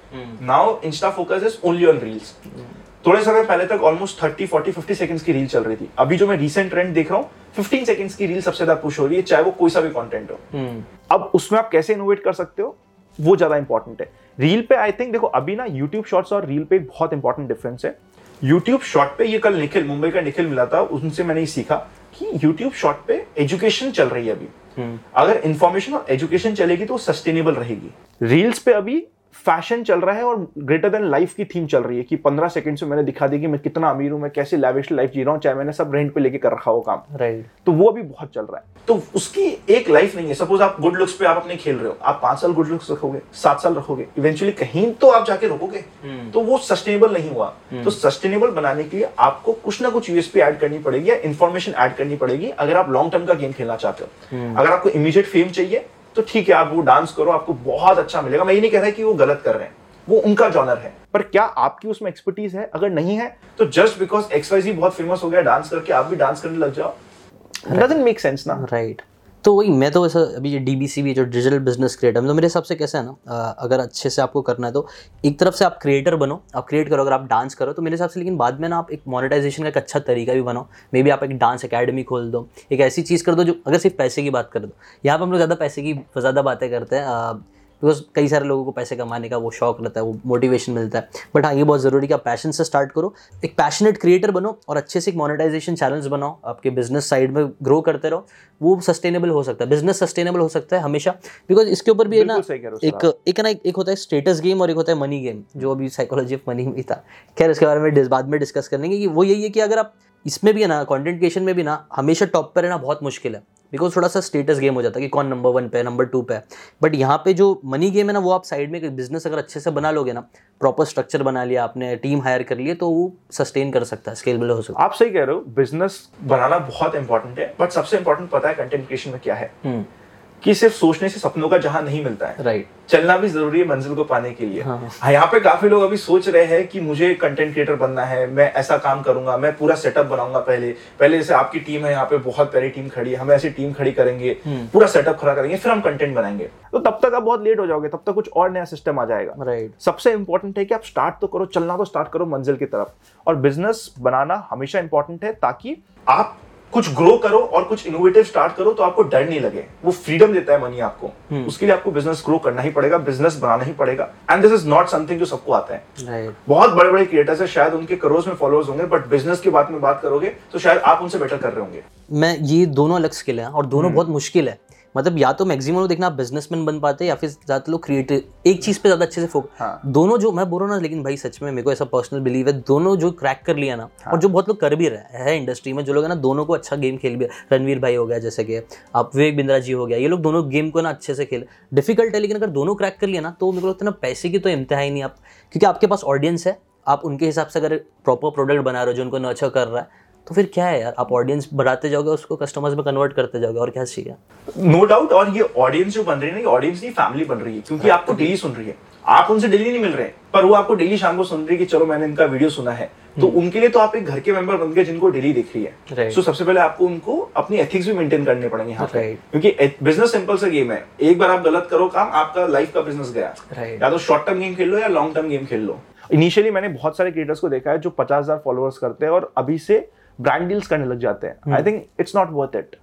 [SPEAKER 2] Now insta focus is only on reels थोड़े समय पहले तक almost thirty forty fifty seconds की रील चल रही थी। अभी जो मैं रिसेंट ट्रेंड देख रहा हूँ फिफ्टीन सेकंड्स की रील सबसे ज़्यादा पुश हो रही है चाहे वो कोई सा भी कंटेंट हो। हम्म। अब उसमें आप कैसे इनोवेट कर सकते हो? वो ज़्यादा इंपॉर्टेंट है। रील पे आई थिंक देखो अभी ना यूट्यूब शॉर्ट्स और रील पे एक बहुत इंपॉर्टेंट डिफरेंस है। यूट्यूब शॉर्ट पे ये कल निखिल मुंबई का निखिल मिला था उनसे मैंने ये सीखा कि यूट्यूब शॉर्ट पे एजुकेशन चल रही है अभी। हम्म। अगर इंफॉर्मेशन और एजुकेशन चलेगी तो सस्टेनेबल रहेगी। रील्स पे अभी फ़ैशन चल रहा है और ग्रेटर देन लाइफ की थीम चल रही है कि पंद्रह सेकंड से मैंने दिखा दी कि मैं कितना अमीर हूँ मैं कैसे लैविश लाइफ जी रहा हूँ चाहे मैंने सब रेंट पे लेके कर रखा हो काम
[SPEAKER 1] राइट right.
[SPEAKER 2] तो वो अभी बहुत चल रहा है तो उसकी एक लाइफ नहीं है सपोज़ आप गुड लुक्स पे आप अपने खेल रहे हो आप पाँच साल गुड लुक्स रखोगे सात साल रखोगे इवेंचुअली कहीं तो आप जाके रुकोगे हम्म। तो वो सस्टेनेबल नहीं हुआ हम्म। तो सस्टेनेबल बनाने के लिए आपको कुछ ना कुछ यूएसपी ऐड करनी पड़ेगी या इन्फॉर्मेशन ऐड करनी पड़ेगी अगर आप लॉन्ग टर्म का गेम खेलना चाहते हो हम्म। अगर आपको इमीडिएट फेम चाहिए तो ठीक है आप वो डांस करो आपको बहुत अच्छा मिलेगा। मैं ये नहीं कह रहा कि वो गलत कर रहे हैं वो उनका जॉनर है। पर क्या आपकी उसमें एक्सपर्टीज है? अगर नहीं है तो जस्ट बिकॉज़ एक्सवाइज बहुत फ़ेमस हो गया डांस करके आप भी डांस करने लग जाओ। डजेंट मेक सेंस ना।
[SPEAKER 1] राइट तो वही, मैं तो ऐसा अभी ये डी बी सी भी जो डिजिटल बिज़नेस क्रिएटर तो मेरे हिसाब से कैसे है ना अगर अच्छे से आपको करना है तो एक तरफ़ से आप क्रिएटर बनो, आप क्रिएट करो, अगर आप डांस करो तो मेरे हिसाब से, लेकिन बाद में ना आप एक मोनेटाइजेशन का एक अच्छा तरीका भी बनाओ मे बी आप एक डांस अकेडमी खोल दो, एक ऐसी चीज़ कर दो जो, अगर सिर्फ़ पैसे की बात कर दो, यहाँ पर हम लोग ज़्यादा पैसे की ज़्यादा बातें करते हैं बिकॉज़ कई सारे लोगों को पैसे कमाने का वो शौक रहता है वो मोटिवेशन मिलता है। बट हाँ ये बहुत ज़रूरी कि आप पैशन से स्टार्ट करो। एक पैशनेट क्रिएटर बनो और अच्छे से एक मोनेटाइजेशन चैनल्स बनाओ। आपके बिज़नेस साइड में ग्रो करते रहो। वो सस्टेनेबल हो सकता है। बिज़नेस सस्टेनेबल हो सकता है हमेशा। बिकॉज़ इसके ऊपर भी है ना एक एक ना एक होता है स्टेटस गेम और एक होता है मनी गेम जो अभी साइकोलॉजी ऑफ़ मनी में था। खैर इसके बारे में बाद में डिस्कस करने की वो यही है कि अगर आप इसमें भी है ना कॉन्टेंट क्रिएशन में भी ना हमेशा टॉप पर रहना बहुत मुश्किल है। बिकॉज़ थोड़ा सा स्टेटस गेम हो जाता है कि कौन नंबर वन पे है नंबर टू पे है। बट यहाँ पे जो मनी गेम है ना वो आप साइड में बिज़नेस अगर अच्छे से बना लोगे ना प्रॉपर स्ट्रक्चर बना लिया आपने टीम हायर कर लिए तो वो सस्टेन कर सकता है स्केलेबल हो सकता
[SPEAKER 2] है। आप सही कह रहे हो बिज़नेस बनाना बहुत इंपॉर्टेंट है बट सबसे इंपॉर्टेंट पता है कंटेंट क्रिएशन में क्या है। हम्म। कि सिर्फ़ सोचने से सपनों का जहाँ नहीं मिलता है।
[SPEAKER 1] Right right.
[SPEAKER 2] चलना भी ज़रूरी है मंजिल को पाने के लिए। हाँ, हाँ। यहाँ पे काफ़ी लोग अभी सोच रहे हैं कि मुझे कंटेंट क्रिएटर बनना है मैं ऐसा काम करूँगा मैं पूरा सेटअप बनाऊँगा पहले। पहले जैसे आपकी टीम है यहाँ पे बहुत प्यारी टीम खड़ी है हम ऐसी टीम खड़ी करेंगे हम्म। पूरा सेटअप खड़ा करेंगे फिर हम कंटेंट बनाएँगे। तो तब तक आप बहुत लेट हो जाओगे तब तक कुछ और नया सिस्टम आ जाएगा।
[SPEAKER 1] राइट
[SPEAKER 2] सबसे इंपॉर्टेंट है कि आप स्टार्ट तो करो चलना तो स्टार्ट करो मंजिल की तरफ़। और बिज़नेस बनाना हमेशा इंपॉर्टेंट है ताकि आप कुछ ग्रो करो और कुछ इनोवेटिव स्टार्ट करो तो आपको डर नहीं लगे वो फ्रीडम देता है मनी आपको hmm. उसके लिए आपको बिज़नेस ग्रो करना ही पड़ेगा बिज़नेस बनाना ही पड़ेगा and this is not something जो सबको आता है right. बहुत बड़े बड़े क्रिएटर्स है शायद उनके करोड़ में फॉलोअर्स होंगे बट बिज़नेस की बात में बात करोगे तो शायद आप उनसे बेटर कर रहे होंगे
[SPEAKER 1] मैं ये दोनों अलग स्किल है और दोनों hmm. बहुत मुश्किल है मतलब या तो मैक्सिमम लोग देखना आप बिजनेसमैन बन पाते या फिर ज़्यादा लोग क्रिएटिव एक चीज़ पे ज़्यादा अच्छे से फोकस हाँ. दोनों जो मैं बोल रहा हूँ ना लेकिन भाई सच में मेरे को ऐसा पर्सनल बिलीव है दोनों जो क्रैक कर लिया ना हाँ. और जो बहुत लोग कर भी रहे हैं इंडस्ट्री में जो लोग है ना दोनों को अच्छा गेम खेल भी रणवीर भाई हो गया जैसे कि आप विवेक बिंद्रा जी हो गया ये लोग दोनों गेम को ना अच्छे से खेल डिफ़िकल्ट है लेकिन अगर दोनों क्रैक कर लिया ना तो मेरे को लगता है ना पैसे की तो इम्तहा ही नहीं आप क्योंकि आपके पास ऑडियंस है आप उनके हिसाब से अगर प्रॉपर प्रोडक्ट बना रहे हो जो उनको नर्चर कर रहा है तो फिर क्या है यार? आप ऑडियंस बढ़ाते जाओगे उसको कस्टमर्स में कन्वर्ट करते जाओगे और क्या चाहिए
[SPEAKER 2] नो डाउट और ये ऑडियंस जो बन रही है ना ऑडियंस नहीं फैमिली बन रही है क्योंकि आपको डेली सुन रही है। आप उनसे डेली नहीं मिल रहे पर वो आपको डेली शाम को सुन रही है कि चलो मैंने इनका वीडियो सुना है। तो हम्म। उनके लिए तो आप एक घर के मेंबर बन गए जिनको डेली देख रही है। सो so, सबसे पहले आपको उनको अपनी एथिक्स भी मेंटेन करने पड़ेंगे यहाँ पे। क्योंकि बिज़नेस सिंपल सा गेम है। एक बार आप गलत करो काम आपका लाइफ का बिज़नेस गया। या तो शॉर्ट टर्म गेम खेल लो या लॉन्ग टर्म गेम खेल लो। इनिशियली मैंने बहुत सारे क्रिएटर्स को देखा है जो पचास हज़ार फॉलोअर्स करते हैं और अभी से ब्रांड डील्स करने लग जाते हैं। I think it's not worth it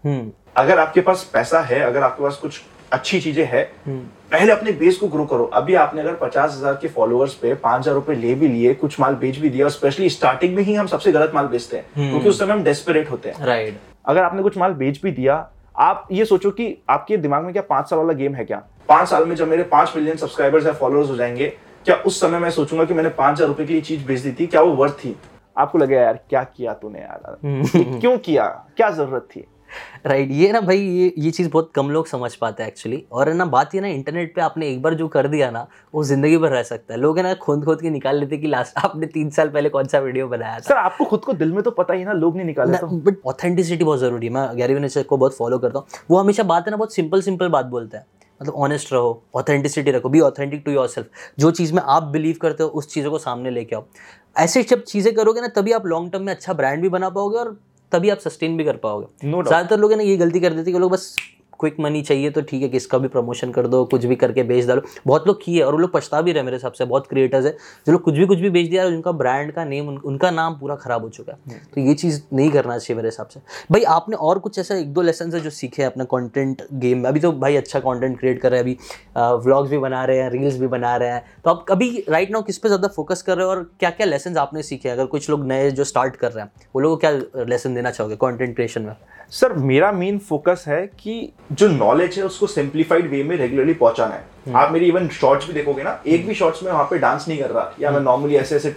[SPEAKER 2] अगर आपके पास पैसा है अगर आपके पास कुछ अच्छी चीज़ें है hmm. पहले अपने बेस को ग्रो करो। अभी आपने अगर पचास हज़ार के फॉलोअर्स पे पाँच हज़ार रुपए ले भी लिए कुछ माल बेच भी दिया और स्पेशली स्टार्टिंग में ही हम सबसे गलत माल बेचते हैं hmm. क्योंकि उस समय हम डेस्परेट होते हैं।
[SPEAKER 1] राइट
[SPEAKER 2] अगर आपने कुछ माल बेच भी दिया आप ये सोचो कि आपके दिमाग में क्या पाँच साल वाला गेम है क्या? पाँच साल में जब मेरे पाँच मिलियन सब्सक्राइबर्स या फॉलोअर्स हो जाएँगे क्या उस समय मैं सोचूँगा कि मैंने पाँच हज़ार रुपए की चीज़ बेच दी थी? क्या वो वर्थ थी? आपको लगे यार क्या किया तूने यार? क्यों किया? क्या ज़रूरत थी?
[SPEAKER 1] राइट right, ये ना भाई ये ये चीज़ बहुत कम लोग समझ पाते हैं एक्चुअली और ना बात ये ना इंटरनेट पे आपने एक बार जो कर दिया ना वो ज़िंदगी भर रह सकता है। लोग है ना खोद खोद के निकाल लेते कि लास्ट (laughs) आपने तीन साल पहले कौन सा वीडियो बनाया था।
[SPEAKER 2] सर आपको खुद को दिल में तो पता ही ना लोग नहीं निकाले
[SPEAKER 1] तो। बट ऑथेंटिसिटी बहुत ज़रूरी है। मैं गैरी विनेचर को बहुत फॉलो करता हूँ। वो हमेशा बात है ना बहुत सिंपल सिंपल बात बोलता है। मतलब ऑनेस्ट रहो ऑथेंटिसिटी रखो be authentic to yourself जो चीज़ में आप बिलीव करते हो उस चीज़ों को सामने लेके आओ। ऐसे जब चीज़ें करोगे ना तभी आप लॉन्ग टर्म में अच्छा ब्रांड भी बना पाओगे और तभी आप सस्टेन भी कर पाओगे। No ज़्यादातर लोग ना ये गलती कर देते कि लोग बस क्विक मनी चाहिए तो ठीक है किसका भी प्रमोशन कर दो कुछ भी करके बेच डालो। बहुत लोग किए और वो लोग पछता भी रहे मेरे हिसाब से बहुत क्रिएटर्स है जो लोग कुछ भी कुछ भी बेच दिया उनका ब्रांड का नेम उनका नाम पूरा खराब हो चुका है। हम्म। तो ये चीज़ नहीं करना चाहिए मेरे हिसाब से। भाई आपने और कुछ ऐसा एक दो लेसन है जो सीखे अपना कॉन्टेंट गेम में? अभी तो भाई अच्छा कॉन्टेंट क्रिएट कर रहे हैं अभी व्लॉग्स भी बना रहे हैं रील्स भी बना रहे हैं। तो आप अभी राइट नाउ किस पे ज़्यादा फोकस कर रहे हो और क्या क्या लेसन आपने सीखे अगर कुछ लोग नए जो स्टार्ट कर रहे हैं वो लोगों को क्या लेसन देना चाहोगे कॉन्टेंट क्रिएशन में?
[SPEAKER 2] सर मेरा मेन फोकस है कि जो नॉलेज है उसको सिंप्लीफाइड वे में रेगुलरली पहुंचाना है हम्म। आप मेरी इवन शॉर्ट्स भी देखोगे ना एक भी शॉर्ट्स में वहाँ पे डांस नहीं कर रहा या मैं नॉर्मली हम्म। ऐसे ऐसे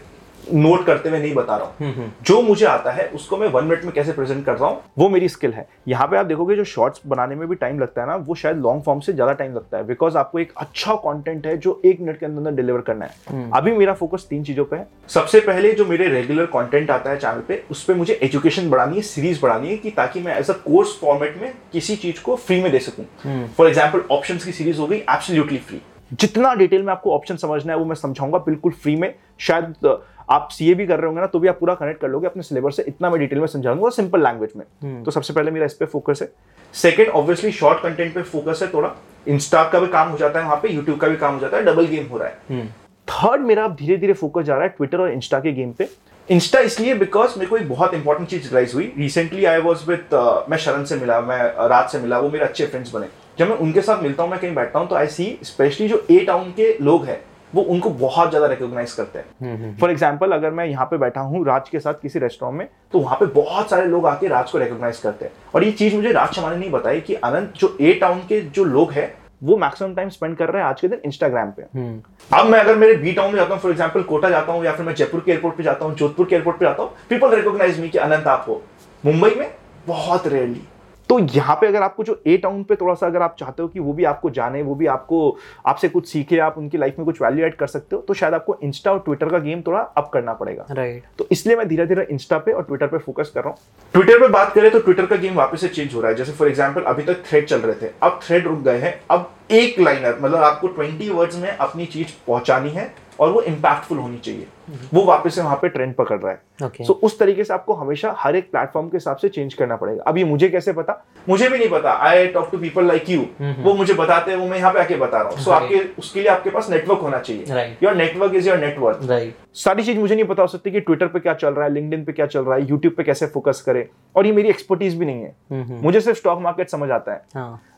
[SPEAKER 2] नोट करते हुए नहीं बता रहा हूँ। हम्म, हम्म। जो मुझे आता है उसको मैं वन मिनट में कैसे प्रेजेंट कर रहा हूँ वो मेरी स्किल है। यहाँ पे आप देखोगे जो शॉर्ट्स बनाने में भी टाइम लगता है ना वो शायद लॉन्ग फॉर्म से ज़्यादा टाइम लगता है बिकॉज़ आपको एक अच्छा कॉन्टेंट है जो एक मिनट के अंदर डिलीवर करना है। हम्म। अभी मेरा फोकस तीन चीज़ों पर है। सबसे पहले जो मेरे रेगुलर कॉन्टेंट आता है चैनल पे उस पर मुझे एजुकेशन बढ़ानी है सीरीज़ बढ़ानी है कि ताकि मैं एज अ कोर्स फॉर्मेट में किसी चीज़ को फ्री में दे सकूँ। फॉर एग्ज़ाम्पल ऑप्शन की सीरीज़ हो गई एब्सोल्युटली फ्री जितना डिटेल में आपको ऑप्शन समझना है वो मैं समझाऊँगा बिल्कुल फ्री में। शायद आप सीए भी कर रहे होंगे ना तो भी आप पूरा कनेक्ट कर लोगे अपने सिलेबस से इतना मैं डिटेल में समझाऊँगा सिंपल लैंग्वेज में। हम्म। तो सबसे पहले मेरा इस पे फोकस है। सेकंड ऑब्वियसली शॉर्ट कंटेंट पे फोकस है थोड़ा। इंस्टा का भी काम हो जाता है वहाँ पे यूट्यूब का भी काम हो जाता है डबल गेम हो रहा है। Third hmm. मेरा धीरे धीरे फोकस जा रहा है ट्विटर और इंस्टा के गेम पे। इंस्टा इसलिए बिकॉज़ मेरे को एक बहुत इंपॉर्टेंट चीज़ रिलाइज हुई। रिसेंटली आई वॉज़ विद मैं शरण से मिला मैं रात से मिला वो मेरे अच्छे फ्रेंड्स बने। जब मैं उनके साथ मिलता हूँ मैं कहीं बैठता हूँ तो आई सी स्पेशली जो ए टाउन के लोग हैं वो उनको बहुत ज़्यादा रिकॉग्नाइज करते हैं। For hmm, example hmm, hmm. अगर मैं यहाँ पे बैठा हूँ राज के साथ किसी रेस्टोरेंट में तो वहाँ पे बहुत सारे लोग आके राज को रिकॉग्नाइज करते हैं। और ये चीज़ मुझे राज शर्मा ने नहीं बताई कि अनंत जो ए टाउन के जो लोग हैं वो मैक्सिमम टाइम स्पेंड कर रहे हैं आज के दिन इंस्टाग्राम पे। अब मैं अगर मेरे बी टाउन में जाता हूँ फॉर एग्ज़ाम्पल कोटा जाता हूँ या फिर मैं जयपुर के एयरपोर्ट पे जाता हूँ जोधपुर के एयरपोर्ट पे जाता हूँ पीपल रिकोगनाइज मी कि अनंत आप हो। मुंबई में बहुत रेयरली तो यहाँ पे अगर आपको जो ए टाउन पे थोड़ा सा अगर आप चाहते हो कि वो भी आपको जाने वो भी आपको आपसे कुछ सीखे आप उनकी लाइफ में कुछ वैल्यू एड कर सकते हो तो शायद आपको इंस्टा और ट्विटर का गेम थोड़ा अप करना पड़ेगा।
[SPEAKER 1] राइट
[SPEAKER 2] तो इसलिए मैं धीरे धीरे इंस्टा पे और ट्विटर पे फोकस कर रहा हूँ। ट्विटर पे बात करें तो ट्विटर का गेम वापस से चेंज हो रहा है। जैसे फॉर एग्ज़ाम्पल अभी तक थ्रेड चल रहे थे अब थ्रेड रुक गए हैं अब एक लाइनर मतलब आपको ट्वेंटी वर्ड्स में अपनी चीज़ पहुंचानी है। और वो इम्पैक्टफुल होनी चाहिए। वो वापस से वहाँ पे ट्रेंड पकड़ रहा है। सो
[SPEAKER 1] okay.
[SPEAKER 2] so, उस तरीके से आपको हमेशा हर एक प्लेटफॉर्म के हिसाब से चेंज करना पड़ेगा। अब ये मुझे कैसे पता? मुझे भी नहीं पता। I talk to people like you वो मुझे बताते हैं वो मैं यहाँ पे आके बता रहा हूँ। सो so, आपके उसके लिए आपके पास नेटवर्क होना चाहिए। Your network is your network सारी चीज़ मुझे नहीं पता हो सकती कि ट्विटर पे क्या चल रहा है लिंक्डइन पे क्या चल रहा है यूट्यूब पे कैसे फोकस करे। और ये मेरी एक्सपर्टीज भी नहीं है। मुझे सिर्फ़ स्टॉक मार्केट समझ आता है।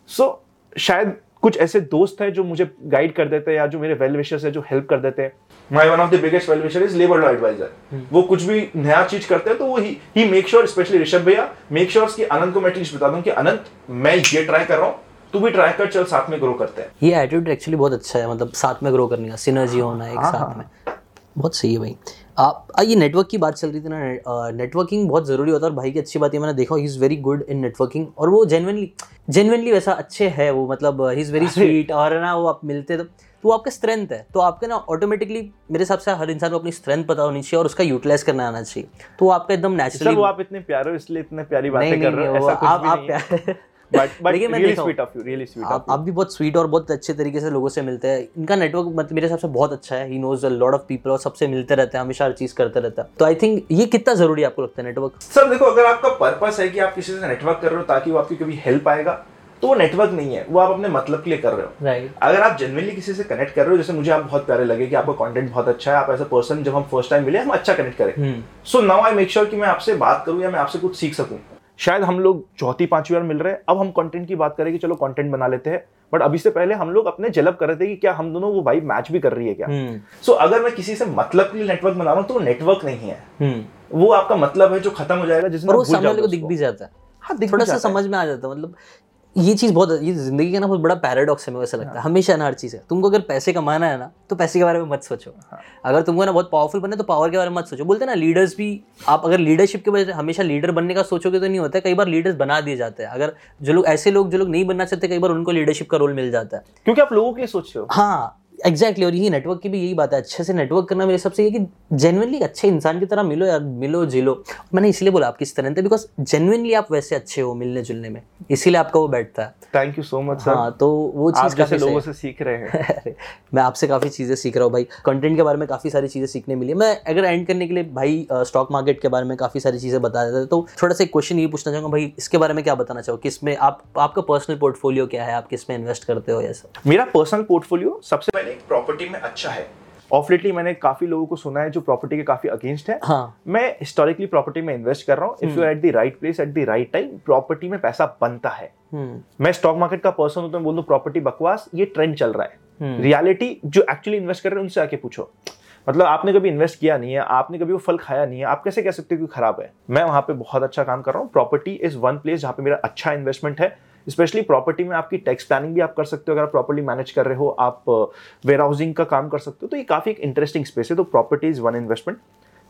[SPEAKER 2] सो
[SPEAKER 1] हाँ।
[SPEAKER 2] शायद कुछ ऐसे दोस्त हैं जो मुझे गाइड कर देते हैं या जो मेरे वेल विशर्स है जो हेल्प कर देते हैं। My one of the biggest well wisher is labour law adviser वो कुछ भी नया चीज़ करते हैं तो वो ही ही मेक श्योर स्पेशली ऋषभ भैया मेक श्योर कि अनंत को मैं एटलीस्ट बता दूँ कि अनंत मैं ये ट्राई कर रहा हूँ तू भी ट्राई कर चल साथ में ग्रो करते हैं।
[SPEAKER 1] ये एटीट्यूड एक्चुअली बहुत अच्छा है मतलब साथ में ग्रो करने का सिनर्जी होना एक
[SPEAKER 2] हाँ,
[SPEAKER 1] साथ
[SPEAKER 2] हाँ।
[SPEAKER 1] में। बहुत सही है भाई। आप ये नेटवर्क की बात चल रही थी ना नेटवर्किंग बहुत ज़रूरी होता है और भाई की अच्छी बात है मैंने देखा he is very good in networking और वो जेनवनली जेनवनली वैसा अच्छे है वो मतलब ही इज़ वेरी स्वीट और ना वो आप मिलते तो तो आपका स्ट्रेंथ है। तो आपके ना ऑटोमेटिकली मेरे हिसाब से हर इंसान को अपनी स्ट्रेंथ पता होनी चाहिए और उसका यूटिलाइज करना आना चाहिए। तो आपका एकदम नेचुरल
[SPEAKER 2] वो आप इतने प्यारे हो इसलिए इतने प्यारी बातें कर रहे हो
[SPEAKER 1] आप आप (laughs)
[SPEAKER 2] but but really sweet of you really sweet
[SPEAKER 1] आप आप भी बहुत स्वीट और बहुत अच्छे तरीके से लोगों से मिलते हैं। इनका नेटवर्क मतलब मेरे हिसाब से बहुत अच्छा है। He knows a lot of people और सबसे मिलते रहते हैं हमेशा हर चीज़ करते रहता है। तो आई थिंक ये कितना ज़रूरी है आपको लगता है नेटवर्क
[SPEAKER 2] सर देखो अगर आपका पर्पस है कि आप किसी से नेटवर्क कर रहे हो ताकि वो आपकी कभी हेल्प आएगा तो वो नेटवर्क नहीं है। वो आप अपने मतलब के लिए कर रहे हो।
[SPEAKER 1] राइट
[SPEAKER 2] अगर आप जनरली किसी से कनेक्ट कर रहे हो जैसे मुझे आप बहुत प्यारे लगे कि आपका कंटेंट बहुत अच्छा है आप एज अ पर्सन जब हम फ़र्स्ट टाइम मिले हम अच्छा कनेक्ट करें। So now I make sure कि मैं आपसे बात करूँ या मैं आपसे कुछ सीख सकूँ। शायद हम लोग चौथी पांचवी बार मिल रहे हैं। अब हम कंटेंट की बात करें कि चलो कंटेंट बना लेते हैं। बट अभी से पहले हम लोग अपने जलब कर रहे थे कि क्या हम दोनों वो भाई मैच भी कर रही है क्या? सो so, अगर मैं किसी से मतलब के लिए नेटवर्क बना रहा हूँ तो वो नेटवर्क नहीं है। वो आपका मतलब है जो खत्म हो जाएगा जिसमें
[SPEAKER 1] दिख भी जाता है।
[SPEAKER 2] हाँ
[SPEAKER 1] थोड़ा सा। समझ में आ जाता है मतलब ये चीज़ बहुत ये ज़िंदगी का ना बहुत बड़ा पैराडॉक्स है मेरे को ऐसा
[SPEAKER 2] हाँ।
[SPEAKER 1] लगता है। हमेशा ना हर चीज़ है। तुमको अगर पैसे कमाना है ना तो पैसे के बारे में मत सोचो।
[SPEAKER 2] हाँ।
[SPEAKER 1] अगर तुमको ना बहुत पावरफुल बनना है तो पावर के बारे में मत सोचो। बोलते हैं ना लीडर्स भी आप अगर लीडरशिप के वजह हमेशा लीडर बनने का सोचोगे तो नहीं होता है। कई बार लीडर्स बना दिए जाते हैं। अगर जो लोग ऐसे लोग जो लोग नहीं बनना चाहते कई बार उनको लीडरशिप का रोल मिल जाता है।
[SPEAKER 2] क्योंकि आप लोगों के लिए सोच रहे हो।
[SPEAKER 1] हाँ। एग्जैक्टली और यही नेटवर्क की भी यही बात है अच्छे से नेटवर्क करना मेरे सबसे ये कि जेनुअनली अच्छे इंसान की तरह मिलो यार मिलो जिलो। मैंने इसलिए बोला आपकी स्ट्रेंथ है बिकॉज़ जेनुअनली आप वैसे अच्छे हो मिलने जुलने में। इसीलिए आपका वो बैठता है।
[SPEAKER 2] Thank you so much sir
[SPEAKER 1] हाँ तो वो चीज़ काफ़ी
[SPEAKER 2] लोगों से सीख रहे हैं। (laughs)
[SPEAKER 1] मैं आपसे काफ़ी चीज़ें सीख रहा हूँ भाई। कंटेंट के बारे में काफ़ी सारी चीज़ें सीखने मिली मैं अगर एंड करने के लिए भाई स्टॉक मार्केट के बारे में काफ़ी सारी चीज़ें बता देते तो थोड़ा सा एक क्वेश्चन ये पूछना चाहूँगा भाई इसके बारे में क्या बताना चाहो किसमें आप आपका पर्सनल पोर्टफोलियो क्या है? आप किसमें इन्वेस्ट करते हो ऐसा
[SPEAKER 2] मेरा पर्सनल पोर्टफोलियो सबसे पहले प्रॉपर्टी में अच्छा है। ऑफ़ लेटली मैंने काफ़ी लोगों को सुना है जो प्रॉपर्टी के काफ़ी अगेंस्ट है।
[SPEAKER 1] हाँ।
[SPEAKER 2] मैं हिस्टोरिकली प्रॉपर्टी में इन्वेस्ट कर रहा हूँ। If you at the right place at the right time property में पैसा बनता है।
[SPEAKER 1] हम्म।
[SPEAKER 2] मैं स्टॉक मार्केट का पर्सन हूँ तो मैं बोल दूँ प्रॉपर्टी बकवास ये ट्रेंड चल रहा है।
[SPEAKER 1] हम्म।
[SPEAKER 2] रियलिटी जो एक्चुअली इन्वेस्ट कर रहे हैं उनसे आके पूछो। मतलब आपने कभी इन्वेस्ट किया नहीं है आपने कभी वो फल खाया नहीं है आप कैसे कह सकते हो कि खराब है? मैं वहाँ पे बहुत अच्छा काम कर रहा हूँ। प्रॉपर्टी इज़ वन प्लेस जहाँ पे मेरा अच्छा इन्वेस्टमेंट है। स्पेशली प्रॉपर्टी में आपकी टैक्स प्लानिंग भी आप कर सकते हो अगर आप प्रॉपर्टी मैनेज कर रहे हो आप वेयर हाउसिंग का काम कर सकते हो तो ये काफ़ी एक इंटरेस्टिंग स्पेस है तो property is one investment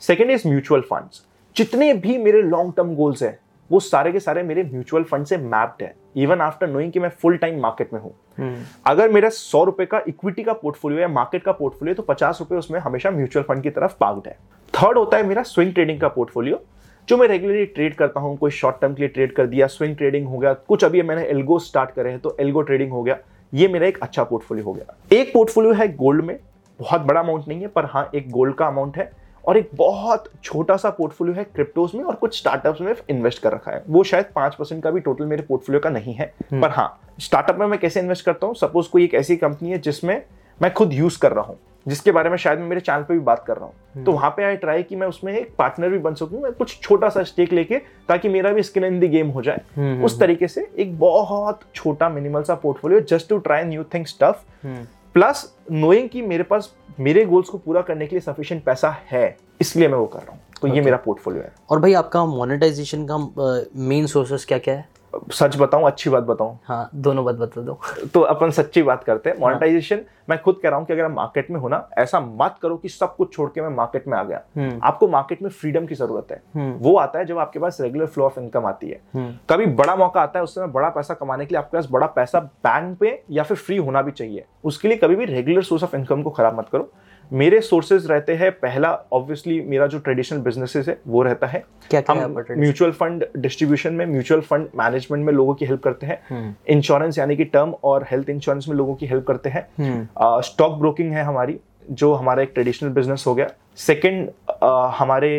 [SPEAKER 2] second is mutual funds जितने भी मेरे लॉन्ग टर्म गोल्स हैं वो सारे के सारे मेरे म्यूचुअल फंड से मैप्ड है इवन आफ्टर नोइंग कि मैं फुल टाइम मार्केट में हूँ।
[SPEAKER 1] हम्म
[SPEAKER 2] अगर मेरा सौ रुपए का इक्विटी का पोर्टफोलियो या मार्केट का पोर्टफोलियो तो पचास रुपए उसमें हमेशा म्यूचुअल फंड की तरफ़ पार्कड है। थर्ड होता है मेरा स्विंग ट्रेडिंग का पोर्टफोलियो जो मैं रेगुलरली ट्रेड करता हूँ कोई शॉर्ट टर्म के लिए ट्रेड कर दिया स्विंग ट्रेडिंग हो गया कुछ अभी मैंने एल्गो स्टार्ट करे हैं तो एल्गो ट्रेडिंग हो गया ये मेरा एक अच्छा पोर्टफोलियो हो गया। एक पोर्टफोलियो है गोल्ड में बहुत बड़ा अमाउंट नहीं है पर हाँ एक गोल्ड का अमाउंट है और एक बहुत छोटा सा पोर्टफोलियो है क्रिप्टोज में और कुछ स्टार्टअप्स में इन्वेस्ट कर रखा है। वो शायद पाँच परसेंट का भी टोटल मेरे पोर्टफोलियो का नहीं है पर हाँ स्टार्टअप में मैं कैसे इन्वेस्ट करता हूँ? सपोज़ कोई एक ऐसी कंपनी है जिसमें मैं खुद यूज़ कर रहा हूँ। जिसके बारे में शायद मैं मेरे चैनल पे भी बात कर रहा हूँ। तो वहाँ पे आई ट्राई कि मैं उसमें एक पार्टनर भी बन सकूँ मैं कुछ छोटा सा स्टेक लेके ताकि मेरा भी स्किन इन द गेम हो जाए।
[SPEAKER 1] हम्म,
[SPEAKER 2] उस तरीके से एक बहुत छोटा मिनिमल सा portfolio just to try new thing stuff
[SPEAKER 1] hmm.
[SPEAKER 2] Plus knowing कि मेरे पास मेरे गोल्स को पूरा करने के लिए सफिशिएंट पैसा है इसलिए मैं वो कर रहा हूँ। तो okay. ये मेरा पोर्टफोलियो है।
[SPEAKER 1] और भाई आपका मोनेटाइजेशन का मेन सोर्सेस क्या क्या है?
[SPEAKER 2] सच बताऊँ अच्छी बात बताऊँ
[SPEAKER 1] हाँ दोनों बात बता दो
[SPEAKER 2] तो अपन सच्ची बात करते हैं मोनेटाइजेशन हाँ. मैं खुद कह रहा हूँ कि अगर आप मार्केट में हो ना ऐसा मत करो कि सब कुछ छोड़ के मैं मार्केट में आ गया हम्म। आपको मार्केट में फ्रीडम की ज़रूरत है हम्म। वो आता है जब आपके पास रेगुलर फ्लो ऑफ़ इनकम आती है हम्म। कभी बड़ा मौका आता है उस समय बड़ा पैसा कमाने के लिए आपके पास बड़ा पैसा बैंक पे या फिर फ्री होना भी चाहिए उसके लिए कभी भी रेगुलर सोर्स ऑफ़ इनकम को खराब मत करो मेरे सोर्सेज रहते हैं पहला ऑब्वियसली मेरा जो ट्रेडिशनल बिजनेसेस है वो रहता है। क्या क्या हम म्यूचुअल फंड डिस्ट्रीब्यूशन में म्यूचुअल फंड मैनेजमेंट में लोगों की हेल्प करते हैं। Insurance hmm. यानी कि टर्म और हेल्थ इंश्योरेंस में लोगों की हेल्प करते हैं। स्टॉक हम्म। ब्रोकिंग है हमारी जो हमारा एक ट्रेडिशनल बिज़नेस हो गया। सेकेंड हमारे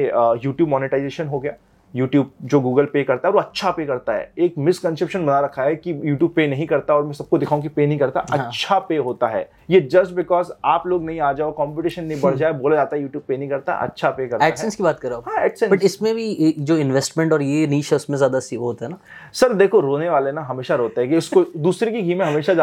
[SPEAKER 2] यूट्यूब मोनिटाइजेशन हो गया। यूट्यूब जो गूगल पे करता है वो अच्छा पे करता है। एक मिसकनसेप्शन बना रखा है कि यूट्यूब पे नहीं करता और मैं सबको दिखाऊँ कि पे नहीं करता। हाँ. अच्छा पे होता है। ये जस्ट बिकॉज़ आप लोग नहीं आ जाओ कंपटीशन नहीं बढ़ (laughs) जाए बोला जाता है यूट्यूब पे नहीं करता अच्छा पे करता
[SPEAKER 1] एडसेंस की बात करो हाँ। एडसेंस बट इसमें भी जो इन्वेस्टमेंट और ये नीच उसमें ज़्यादा सी होता है ना।
[SPEAKER 2] सर देखो रोने वाले ना हमेशा रोते हैं कि उसको (laughs) दूसरे की घी में हमेशा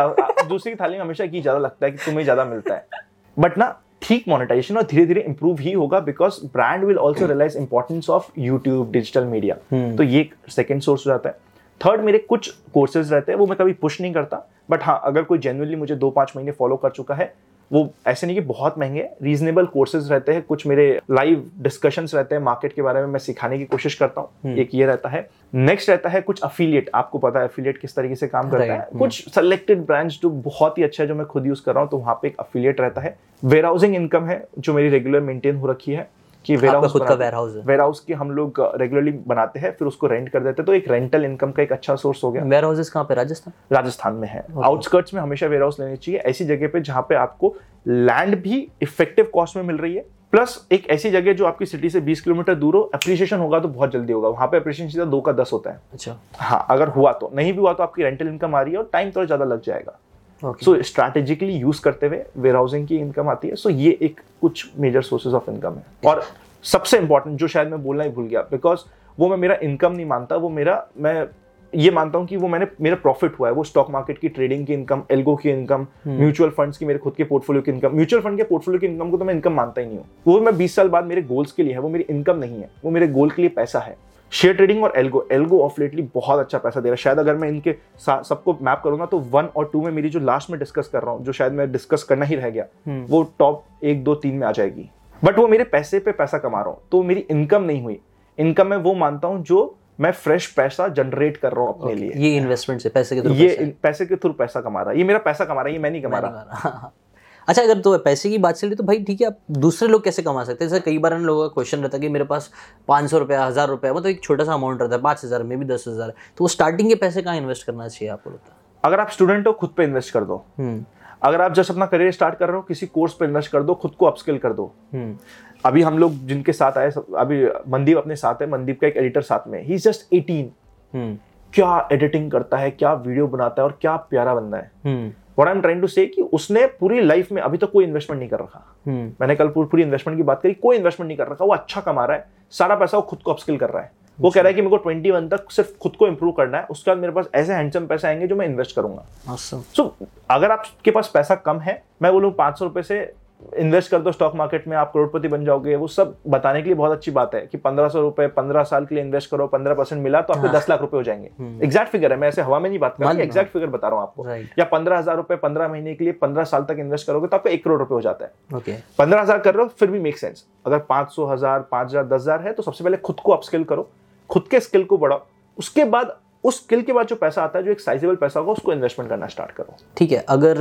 [SPEAKER 2] दूसरी की थाली में हमेशा घी ज़्यादा लगता है कि तुम्हें ज़्यादा मिलता है। बट ना ठीक मोनेटाइजेशन और धीरे धीरे इंप्रूव ही होगा because brand will also realise importance of YouTube digital media तो ये सेकेंड सोर्स हो जाता है। थर्ड मेरे कुछ कोर्सेज रहते हैं वो मैं कभी पुश नहीं करता बट हाँ अगर कोई जेनुअनली मुझे दो पाँच महीने फॉलो कर चुका है वो ऐसे नहीं कि बहुत महँगे रीजनेबल कोर्सेज रहते हैं कुछ मेरे लाइव डिस्कशंस रहते हैं मार्केट के बारे में मैं सिखाने की कोशिश करता हूँ। हम्म। एक ये रहता है। नेक्स्ट रहता है कुछ अफिलियट आपको पता है अफिलियट किस तरीके से काम करता है कुछ सेलेक्टेड ब्रांच जो बहुत ही अच्छा है जो मैं खुद यूज़ कर रहा हूँ तो वहाँ पे एक अफिलिएट रहता है। वेयर हाउसिंग इनकम है जो मेरी रेगुलर मेंटेन हो रखी है। कि वेयर हाउस खुद का वेयर हाउस है। वेयर हाउस की हम लोग रेगुलरली बनाते हैं फिर उसको रेंट कर देते हैं। तो एक रेंटल इनकम का एक अच्छा सोर्स हो गया।
[SPEAKER 1] वेयर हाउसेस कहाँ पे? राजस्थान?
[SPEAKER 2] राजस्थान में है। आउटस्कर्ट्स में हमेशा वेयर हाउस लेनी चाहिए। ऐसी जगह पे जहाँ पे आपको लैंड भी इफ़ेक्टिव कॉस्ट में मिल रही है। प्लस एक ऐसी जगह जो आपकी सिटी से 20 किलोमीटर दूर हो अप्रिशिएशन होगा तो बहुत जल्दी होगा। वहाँ पे अप्रिशिएशन सीधा दो का दस होता है। अच्छा। हाँ अगर हुआ तो। नहीं भी हुआ तो आपकी रेंटल इनकम आ रही है और टाइम थोड़ा ज़्यादा लग जाएगा। सो स्ट्रैटेजिकली यूज़ करते हुए वेयर हाउसिंग की इनकम आती है। सो so ये एक कुछ मेजर सोर्सेज ऑफ़ इनकम है। और सबसे इंपॉर्टेंट जो शायद मैं बोलना ही भूल गया बिकॉज़ वो मैं मेरा इनकम नहीं मानता वो मेरा मैं ये मानता हूँ कि वो मैंने मेरा प्रॉफिट हुआ है। वो स्टॉक मार्केट की ट्रेडिंग की इनकम एल्गो की इनकम म्यूचुअल फंड्स की मेरे खुद के पोर्टफोलियो की इनकम म्यूचुअल फंड के पोर्टफोलियो की इनकम को तो मैं इनकम मानता ही नहीं हूँ। वो मैं बीस साल बाद मेरे गोल्स के लिए है वो मेरी इनकम नहीं है। वो मेरे गोल के लिए पैसा है। शेयर ट्रेडिंग और एल्गो एल्गो ऑफ़ लेटली बहुत अच्छा पैसा दे रहा है। शायद अगर मैं इनके सबको मैप करूँगा तो वन और टू में मेरी जो लास्ट में डिस्कस कर रहा हूँ जो शायद मैं डिस्कस करना ही रह गया हम्म। वो टॉप एक दो तीन में आ जाएगी। बट वो मेरे पैसे पे पैसा कमा रहा हूँ तो मेरी इनकम नहीं हुई। इनकम मैं वो मानता हूँ जो मैं फ्रेश पैसा जनरेट कर रहा हूँ अपने okay. लिए।
[SPEAKER 1] ये इन्वेस्टमेंट से पैसे के
[SPEAKER 2] थ्रू ये पैसे। के थ्रू पैसा कमा रहा है। ये मेरा पैसा कमा रहा है ये मैं नहीं कमा रहा। (laughs)
[SPEAKER 1] अच्छा अगर तो पैसे की बात चली तो भाई ठीक है आप दूसरे लोग कैसे कमा सकते हैं? जैसे कई बार इन लोगों का क्वेश्चन रहता है कि मेरे पास पाँच सौ रुपया हज़ार रुपया मतलब एक छोटा सा अमाउंट रहता है पाँच हज़ार में भी दस हज़ार। तो वो स्टार्टिंग के पैसे कहाँ इन्वेस्ट करना चाहिए आपको लगता है?
[SPEAKER 2] अगर आप स्टूडेंट हो खुद पे इन्वेस्ट कर दो। हम्म। अगर आप जस्ट अपना करियर स्टार्ट कर रहे हो किसी कोर्स पे इन्वेस्ट कर दो खुद को अपस्किल कर दो। हम्म। अभी हम लोग जिनके साथ आए अभी मनदीप अपने साथ है मनदीप का एक एडिटर साथ में ही। जस्ट एटीन क्या एडिटिंग करता है क्या वीडियो बनाता है और क्या प्यारा बंदा है। What I am trying to say कि उसने पूरी लाइफ में अभी तक तो कोई इन्वेस्टमेंट नहीं कर रखा। hmm. मैंने कल पूरी इन्वेस्टमेंट की बात करी कोई इन्वेस्टमेंट नहीं कर रखा। वो अच्छा कमा रहा है। सारा पैसा वो खुद को अपस्किल कर रहा है। वो कह रहा है कि मेरे को ट्वेंटी वन तक सिर्फ़ खुद को इम्प्रूव करना है। उसके बाद मेरे पास ऐसे हैंडसम पैसे आएँगे जो मैं इन्वेस्ट करूँगा। सो awesome. so, अगर आपके पास पैसा कम है मैं बोलूँ पाँच सौ रुपये से इन्वेस्ट कर दो स्टॉक मार्केट में आप करोड़पति बन जाओगे। वो सब बताने के लिए बहुत अच्छी बात है कि पंद्रह सौ रुपए पंद्रह साल के लिए इन्वेस्ट करो पंद्रह परसेंट मिला तो आपको हाँ। दस लाख रुपए हो जाएँगे। एग्जैक्ट हम्म। फिगर है मैं ऐसे हवा में नहीं बात कर रहा एग्जैक्ट फिगर बता रहा हूँ आपको। या पंद्रह हज़ार रुपए पंद्रह महीने के लिए पंद्रह साल तक इन्वेस्ट करोगे तो आपको एक करोड़ रुपए हो जाता है। पंद्रह हज़ार कर रहे हो फिर भी मेक सेंस अगर पाँच सौ हज़ार पाँच हज़ार दस हज़ार है तो सबसे पहले खुद को अपस्किल करो। खुद के स्किल को बढ़ाओ। उसके बाद उस स्किल के बाद जो पैसा आता है जो एक साइजेबल पैसा होगा उसको इन्वेस्टमेंट करना स्टार्ट करो।
[SPEAKER 1] ठीक है अगर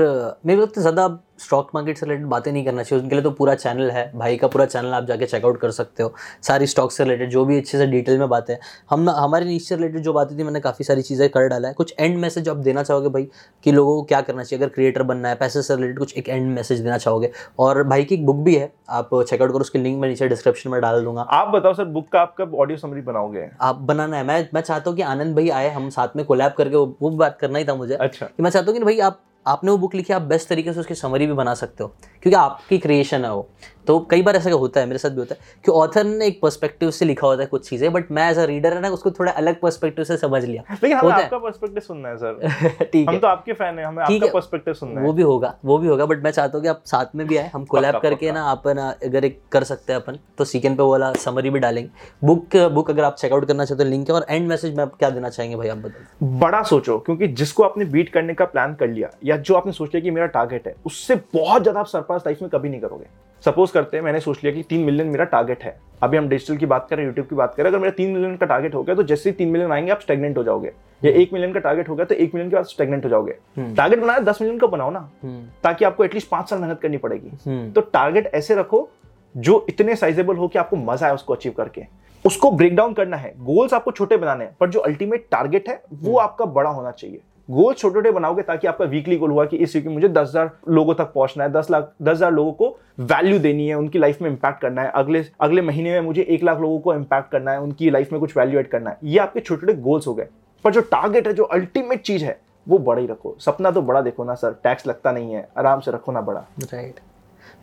[SPEAKER 1] मेरे को तो ज़्यादा स्टॉक मार्केट से रिलेटेड बातें नहीं करना चाहिए। उनके लिए तो पूरा चैनल है। भाई का पूरा चैनल आप जाके चेकआउट कर सकते हो। सारी स्टॉक से रिलेटेड जो भी अच्छे से डिटेल में बातें हम हमारे नीचे से रिलेटेड जो बातें थी मैंने काफ़ी सारी चीज़ें कर डाला है। कुछ एंड मैसेज आप देना चाहोगे भाई कि लोगों को क्या करना चाहिए? अगर क्रिएटर बनना है पैसे से रिलेटेड कुछ एक एंड मैसेज देना चाहोगे? और भाई की एक बुक भी है आप चेकआउट करो उसकी लिंक मैं नीचे डिस्क्रिप्शन में डाल दूँगा।
[SPEAKER 2] आप बताओ सर बुक का आप कब ऑडियो समरी बनाओगे?
[SPEAKER 1] आप बनाना है। मैं मैं चाहता हूँ कि आनंद भाई आए हम साथ में कोलैब करके वो बुक बात करना ही था मुझे। अच्छा। कि मैं चाहता हूँ कि भाई आप आपने वो बुक लिखी आप बेस्ट तरीके से उसकी समरी भी बना सकते हो। क्योंकि आपकी क्रिएशन है। वो तो कई बार ऐसा होता है मेरे साथ भी होता है कि ऑथर ने एक पर्सपेक्टिव से लिखा होता है कुछ चीज़ें बट मैं एज अ रीडर है ना उसको थोड़ा अलग पर्सपेक्टिव से समझ लिया।
[SPEAKER 2] लेकिन हमें आपका पर्सपेक्टिव सुनना है सर (laughs) ठीक है। हम तो आपके फ़ैन हैं हमें आपका पर्सपेक्टिव सुनना है।
[SPEAKER 1] वो भी होगा वो भी होगा बट मैं चाहता हूँ कि आप साथ में भी आए हम कोलैब करके ना अपन अगर एक कर सकते हैं अपन तो सीकेंड पे वाला समरी भी डालेंगे। बुक बुक अगर आप चेकआउट करना चाहते हो लिंक है और एंड मैसेज में आप क्या देना चाहेंगे भाई आप बताओ
[SPEAKER 2] बड़ा सोचो क्योंकि जिसको आपने बीट करने का प्लान कर लिया या जो आपने सोच लिया कि मेरा टारगेट है उससे बहुत ज़्यादा आप सरपास लाइफ में कभी नहीं करोगे। सपोज़ करते हैं मैंने सोच लिया कि तीन मिलियन मेरा टारगेट है। अभी हम डिजिटल की बात करें यूट्यूब की बात करें अगर मेरा तीन मिलियन का टारगेट हो गया तो जैसे ही तीन मिलियन आएँगे आप स्टेगनेंट हो जाओगे। या एक मिलियन का टारगेट हो गया तो एक मिलियन के बाद स्टेगनेंट हो जाओगे। Target hmm. बनाया दस मिलियन का बनाओ ना। हम्म। ताकि आपको एटलीस्ट पाँच साल मेहनत करनी पड़ेगी। हम्म। तो टारगेट ऐसे रखो जो इतने साइजेबल हो कि आपको मज़ा आए उसको अचीव करके। उसको ब्रेक डाउन करना है। गोल्स आपको छोटे बनाने हैं पर जो अल्टीमेट टारगेट है वो आपका बड़ा होना चाहिए। गोल छोटे छोटे बनाओगे ताकि आपका वीकली गोल हुआ कि इस वीक में मुझे दस हज़ार लोगों तक पहुँचना है, दस लाख, दस हज़ार लोगों को वैल्यू देनी है, उनकी लाइफ में इंपैक्ट करना है, अगले अगले महीने में मुझे एक लाख लोगों को इंपैक्ट करना है, उनकी लाइफ में कुछ वैल्यू एड करना है। ये आपके छोटे छोटे गोल्स हो गए। पर जो टारगेट है, जो अल्टीमेट चीज़ है, वो बड़ा ही रखो। सपना तो बड़ा देखो ना सर टैक्स लगता नहीं है, आराम से रखो ना बड़ा।
[SPEAKER 1] राइट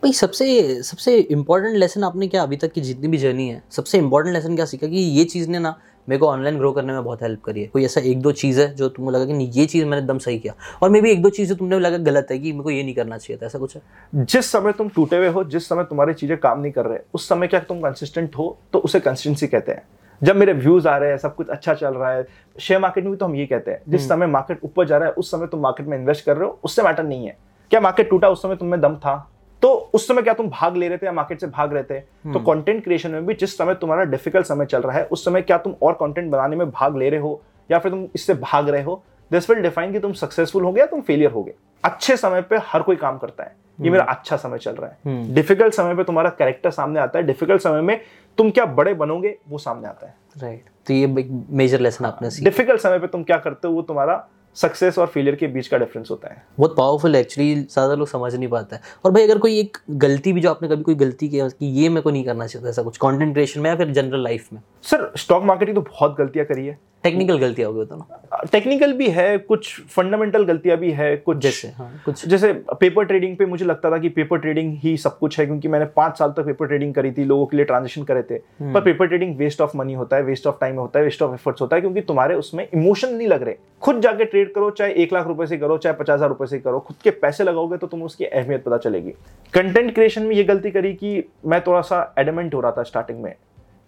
[SPEAKER 1] भाई, सबसे सबसे इंपॉर्टेंट लेसन आपने क्या अभी तक की जितनी भी जर्नी है, सबसे इंपॉर्टेंट लेसन क्या सीखा कि ये चीज़ ने ना मेरे को ऑनलाइन ग्रो करने में बहुत हेल्प करी है। कोई ऐसा एक दो चीज़ है जो तुमको लगा कि नहीं ये चीज़ मैंने एकदम सही किया। और मे भी एक दो चीज़ें तुमने लगा गलत है कि मेरे को ये नहीं करना चाहिए था ऐसा कुछ है?
[SPEAKER 2] जिस समय तुम टूटे हुए हो जिस समय तुम्हारी चीज़ें काम नहीं कर रहे उस समय क्या तुम कंसिस्टेंट हो तो उसे कंसिस्टेंसी कहते हैं। जब मेरे व्यूज़ आ रहे हैं सब कुछ अच्छा चल रहा है शेयर मार्केट में भी तो हम ये कहते हैं जिस हम्म। समय मार्केट ऊपर जा रहा है उस समय तुम मार्केट में इन्वेस्ट कर रहे हो उससे मैटर नहीं है। क्या मार्केट टूटा उस समय तुम्हें दम था? तो उस समय क्या तुम भाग ले रहे थे या मार्केट से भाग रहे थे? तो कंटेंट हम्म। क्रिएशन में भी जिस समय तुम्हारा डिफ़िकल्ट समय चल रहा है उस समय क्या तुम और कंटेंट बनाने में भाग ले रहे हो? या फिर तुम इससे भाग रहे हो? दिस विल डिफाइन कि तुम सक्सेसफुल हो गया तुम फेलियर हो गए। अच्छे समय पे हर कोई काम करता है। ये हम्म। मेरा अच्छा समय चल रहा है। Difficult hmm. समय पे तुम्हारा कैरेक्टर सामने आता है। डिफ़िकल्ट समय में तुम क्या बड़े बनोगे वो सामने आता है।
[SPEAKER 1] राइट तो ये मेजर लेसन आपने
[SPEAKER 2] डिफ़िकल्ट समय पे तुम क्या करते हो वो तुम्हारा सक्सेस और फेलियर के बीच का डिफरेंस होता है।
[SPEAKER 1] बहुत पावरफुल एक्चुअली ज़्यादा लोग समझ नहीं पाते हैं। और भाई अगर कोई एक गलती भी जो आपने कभी कोई गलती की कि ये मेरे को नहीं करना चाहिए ऐसा कुछ क्रिएशन में या फिर जनरल लाइफ में?
[SPEAKER 2] सर स्टॉक मार्केट की तो बहुत गलतियाँ करी है।
[SPEAKER 1] टेक्निकल गलतियाँ होगी तो
[SPEAKER 2] टेक्निकल भी है कुछ फंडामेंटल गलतियाँ भी है कुछ
[SPEAKER 1] जैसे हाँ, कुछ
[SPEAKER 2] जैसे पेपर ट्रेडिंग पे मुझे लगता था कि पेपर ट्रेडिंग ही सब कुछ है क्योंकि मैंने पाँच साल तक पेपर ट्रेडिंग करी थी लोगों के लिए ट्रांजेक्शन करे थे। हम्म। पर paper trading waste of money होता है वेस्ट ऑफ़ टाइम होता है वेस्ट ऑफ़ एफर्ट्स होता है क्योंकि तुम्हारे उसमें इमोशन नहीं लग रहे। खुद जाके ट्रेड करो चाहे एक लाख रुपए से करो चाहे पचास हज़ार रुपए से करो खुद के पैसे लगाओगे तो तुम उसकी अहमियत पता चलेगी। कंटेंट क्रिएशन में ये गलती करी कि मैं थोड़ा सा एडमेंट हो रहा था स्टार्टिंग में।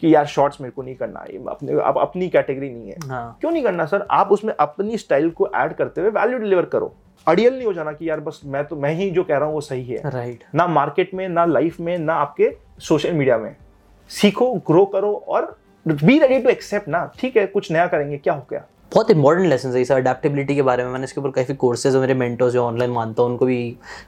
[SPEAKER 2] कि यार शॉर्ट्स मेरे को नहीं करना ये अपने अब अपनी कैटेगरी नहीं है। हाँ. क्यों नहीं करना सर? आप उसमें अपनी स्टाइल को ऐड करते हुए वैल्यू डिलीवर करो। अडियल नहीं हो जाना कि यार बस मैं तो मैं ही जो कह रहा हूँ वो सही है।
[SPEAKER 1] राइट
[SPEAKER 2] ना मार्केट में ना लाइफ में ना आपके सोशल मीडिया में। सीखो ग्रो करो और बी रेडी टू एक्सेप्ट ना। ठीक है कुछ नया करेंगे क्या हो गया?
[SPEAKER 1] बहुत इंपॉर्टेंट लेसन है सर अडेप्टेबिलिटी के बारे में। मैंने इसके ऊपर काफ़ी कोर्सेज मेरे मेंटर्स जो ऑनलाइन मानता हूँ उनको भी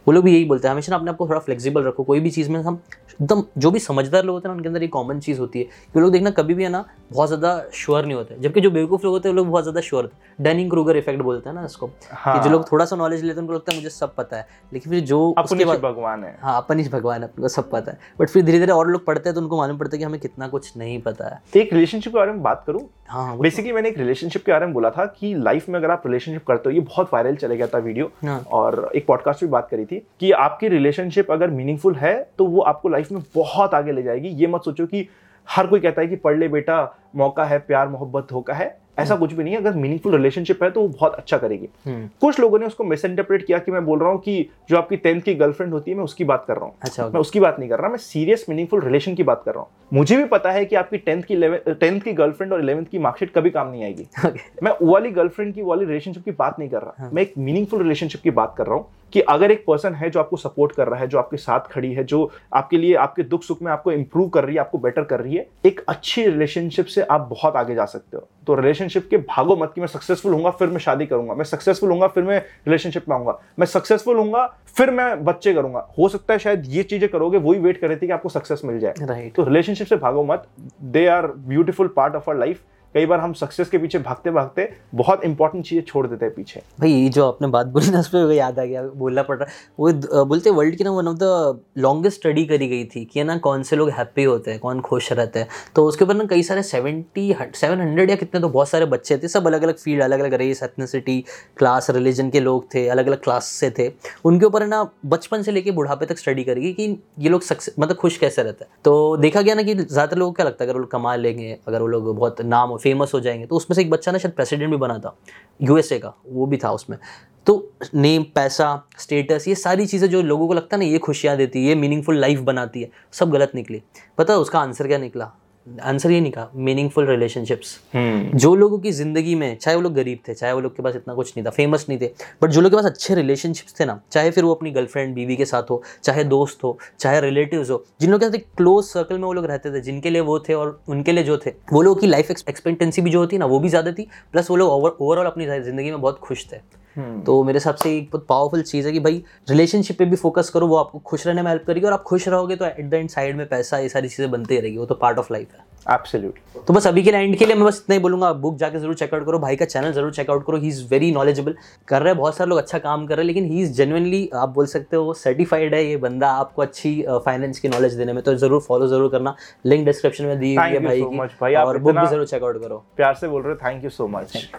[SPEAKER 1] वो लोग भी यही बोलते हैं हमेशा अपने आपको थोड़ा फ्लेक्सिबल रखो कोई भी चीज़ में हम एकदम जो भी समझदार लोग होते हैं ना उनके अंदर एक कॉमन चीज़ होती है। कि लोग देखना कभी भी है ना बहुत ज़्यादा श्योर नहीं होते। जबकि जो बेवकूफ़ लोग होते हैं लोग बहुत ज़्यादा श्योर होते डनिंग क्रूगर इफ़ेक्ट बोलते हैं ना इसको हाँ। कि जो लोग थोड़ा सा नॉलेज लेते हैं उनको लगता है मुझे सब पता है। लेकिन फिर जो
[SPEAKER 2] अपने भगवान है।
[SPEAKER 1] हाँ अपन ही भगवान है अपने सब पता है। बट फिर धीरे धीरे और लोग पढ़ते हैं तो उनको मालूम पड़ता है कि हमें कितना कुछ नहीं पता है।
[SPEAKER 2] एक रिलेशनशिप के बारे में बात करूँ? हाँ बेसिकली मैंने एक रिलेशनशिप के बारे में बोला था कि लाइफ में अगर आप रिलेशनशिप करते हो ये बहुत वायरल चले गया था वीडियो हाँ. और एक पॉडकास्ट भी बात करी थी कि आपकी रिलेशनशिप अगर मीनिंगफुल है तो वो आपको लाइफ में बहुत आगे ले जाएगी। ये मत सोचो कि हर कोई कहता है कि पढ़ ले बेटा मौका है प्यार मोहब्बत धोखा है। ऐसा हम्म। कुछ भी नहीं है। अगर मीनिंगफुल रिलेशनशिप है तो वो बहुत अच्छा करेगी। हम्म। कुछ लोगों ने उसको मिस इंटरप्रेट किया कि मैं बोल रहा हूँ कि जो आपकी टेंथ की गर्लफ्रेंड होती है मैं उसकी बात कर रहा हूँ। अच्छा मैं उसकी बात नहीं कर रहा मैं सीरियस मीनिंगफुल रिलेशन की बात कर रहा हूँ। मुझे भी पता है कि आपकी टेंथ की टेंथ की गर्लफ्रेंड और इलेवंथ की मार्कशीट कभी काम नहीं आएगी। (laughs) मैं वो वाली गर्लफ्रेंड की वाली रिलेशनशिप की बात नहीं कर रहा। हाँ। मैं एक मीनिंगफुल रिलेशनशिप की बात कर रहा हूँ। कि अगर एक पर्सन है जो आपको सपोर्ट कर रहा है जो आपके साथ खड़ी है जो आपके लिए आपके दुख सुख में आपको इंप्रूव कर रही है आपको बेटर कर रही है एक अच्छी रिलेशनशिप से आप बहुत आगे जा सकते हो। तो रिलेशनशिप के भागो मत कि मैं सक्सेसफुल हूँगा फिर मैं शादी करूँगा। मैं सक्सेसफुल हूँगा फिर मैं रिलेशनशिप में आऊँगा। मैं सक्सेसफुल हूँगा फिर मैं बच्चे करूँगा। हो सकता है शायद ये चीज़ें करोगे वही वेट कर रही थी कि आपको सक्सेस मिल जाए।
[SPEAKER 1] Right.
[SPEAKER 2] तो रिलेशनशिप से भागो मत। They are beautiful part of our life कई बार हम सक्सेस के पीछे भागते भागते बहुत इंपॉर्टेंट चीज़ें छोड़ देते हैं पीछे।
[SPEAKER 1] भाई जो आपने बात बोली ना, उस पर याद आ गया, बोलना पड़ रहा है। वो बोलते वर्ल्ड की ना one of the longest study करी गई थी कि ना, कौन से लोग हैप्पी होते हैं, कौन खुश रहते हैं। तो उसके ऊपर ना, कई सारे सेवेंटी सेवन हंड्रेड या कितने तो बहुत सारे बच्चे थे, सब अलग अलग फ़ील्ड अलग अलग रेस एथनिसिटी क्लास रिलीजन के लोग थे अलग अलग क्लास से थे। उनके ऊपर ना, बचपन से लेके बुढ़ापे तक स्टडी करेगी कि ये लोग सक्सेस मतलब खुश कैसे रहते हैं। तो देखा गया ना कि ज़्यादातर लोगों को क्या लगता है, अगर वो लोग कमा लेंगे, अगर वो लोग बहुत नाम फ़ेमस हो जाएँगे। तो उसमें से एक बच्चा ना शायद प्रेसिडेंट भी बना था यूएसए का, वो भी था उसमें। तो नेम पैसा स्टेटस ये सारी चीज़ें जो लोगों को लगता है ना, ये खुशियाँ देती है, ये मीनिंगफुल लाइफ बनाती है, सब गलत निकली। पता उसका आंसर क्या निकला? आंसर ये नहीं कहा मीनिंगफुल रिलेशनशिप्स
[SPEAKER 2] हम्म।
[SPEAKER 1] जो लोगों की ज़िंदगी में चाहे वो लोग गरीब थे चाहे वो लोग के पास इतना कुछ नहीं था फ़ेमस नहीं थे बट जो लोग के पास अच्छे रिलेशनशिप्स थे ना चाहे फिर वो अपनी गर्लफ्रेंड बीवी के साथ हो चाहे दोस्त हो चाहे रिलेटिव हो जिन लोग के साथ क्लोज सर्कल में वो लोग रहते थे जिनके लिए वो थे और उनके लिए जो थे वो लोगों की लाइफ एक्सपेक्टेंसी भी जो होती ना वो भी ज़्यादा थी प्लस वो लोग ओवरऑल अपनी ज़िंदगी में बहुत खुश थे। तो मेरे हिसाब से एक बहुत पावरफुल चीज़ है कि भाई रिलेशनशिप पे भी फोकस करो वो आपको खुश रहने में हेल्प करेगी और आप खुश रहोगे तो एट द एंड साइड में पैसा ये सारी चीज़ें बनती रहेगी वो तो पार्ट ऑफ़ लाइफ है।
[SPEAKER 2] एब्सोल्युटली
[SPEAKER 1] तो बस अभी के लिए एंड के लिए मैं बस इतना ही बोलूँगा बुक जाके ज़रूर चेकआउट करो भाई का चैनल ज़रूर चेकआउट करो ही इज़ वेरी नॉलेजेबल कर रहे हैं बहुत सारे लोग अच्छा काम कर रहे हैं लेकिन ही इज़ जेनुअनली आप बोल सकते हो सर्टिफाइड है ये बंदा आपको अच्छी फाइनेंस की नॉलेज देने में तो ज़रूर फॉलो ज़रूर करना। लिंक डिस्क्रिप्शन में दी हुई है भाई की भाई। और बुक भी ज़रूर चेकआउट करो।
[SPEAKER 2] प्यार से बोल रहे हो थैंक यू सो मच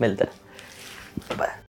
[SPEAKER 1] मिलता है। बाय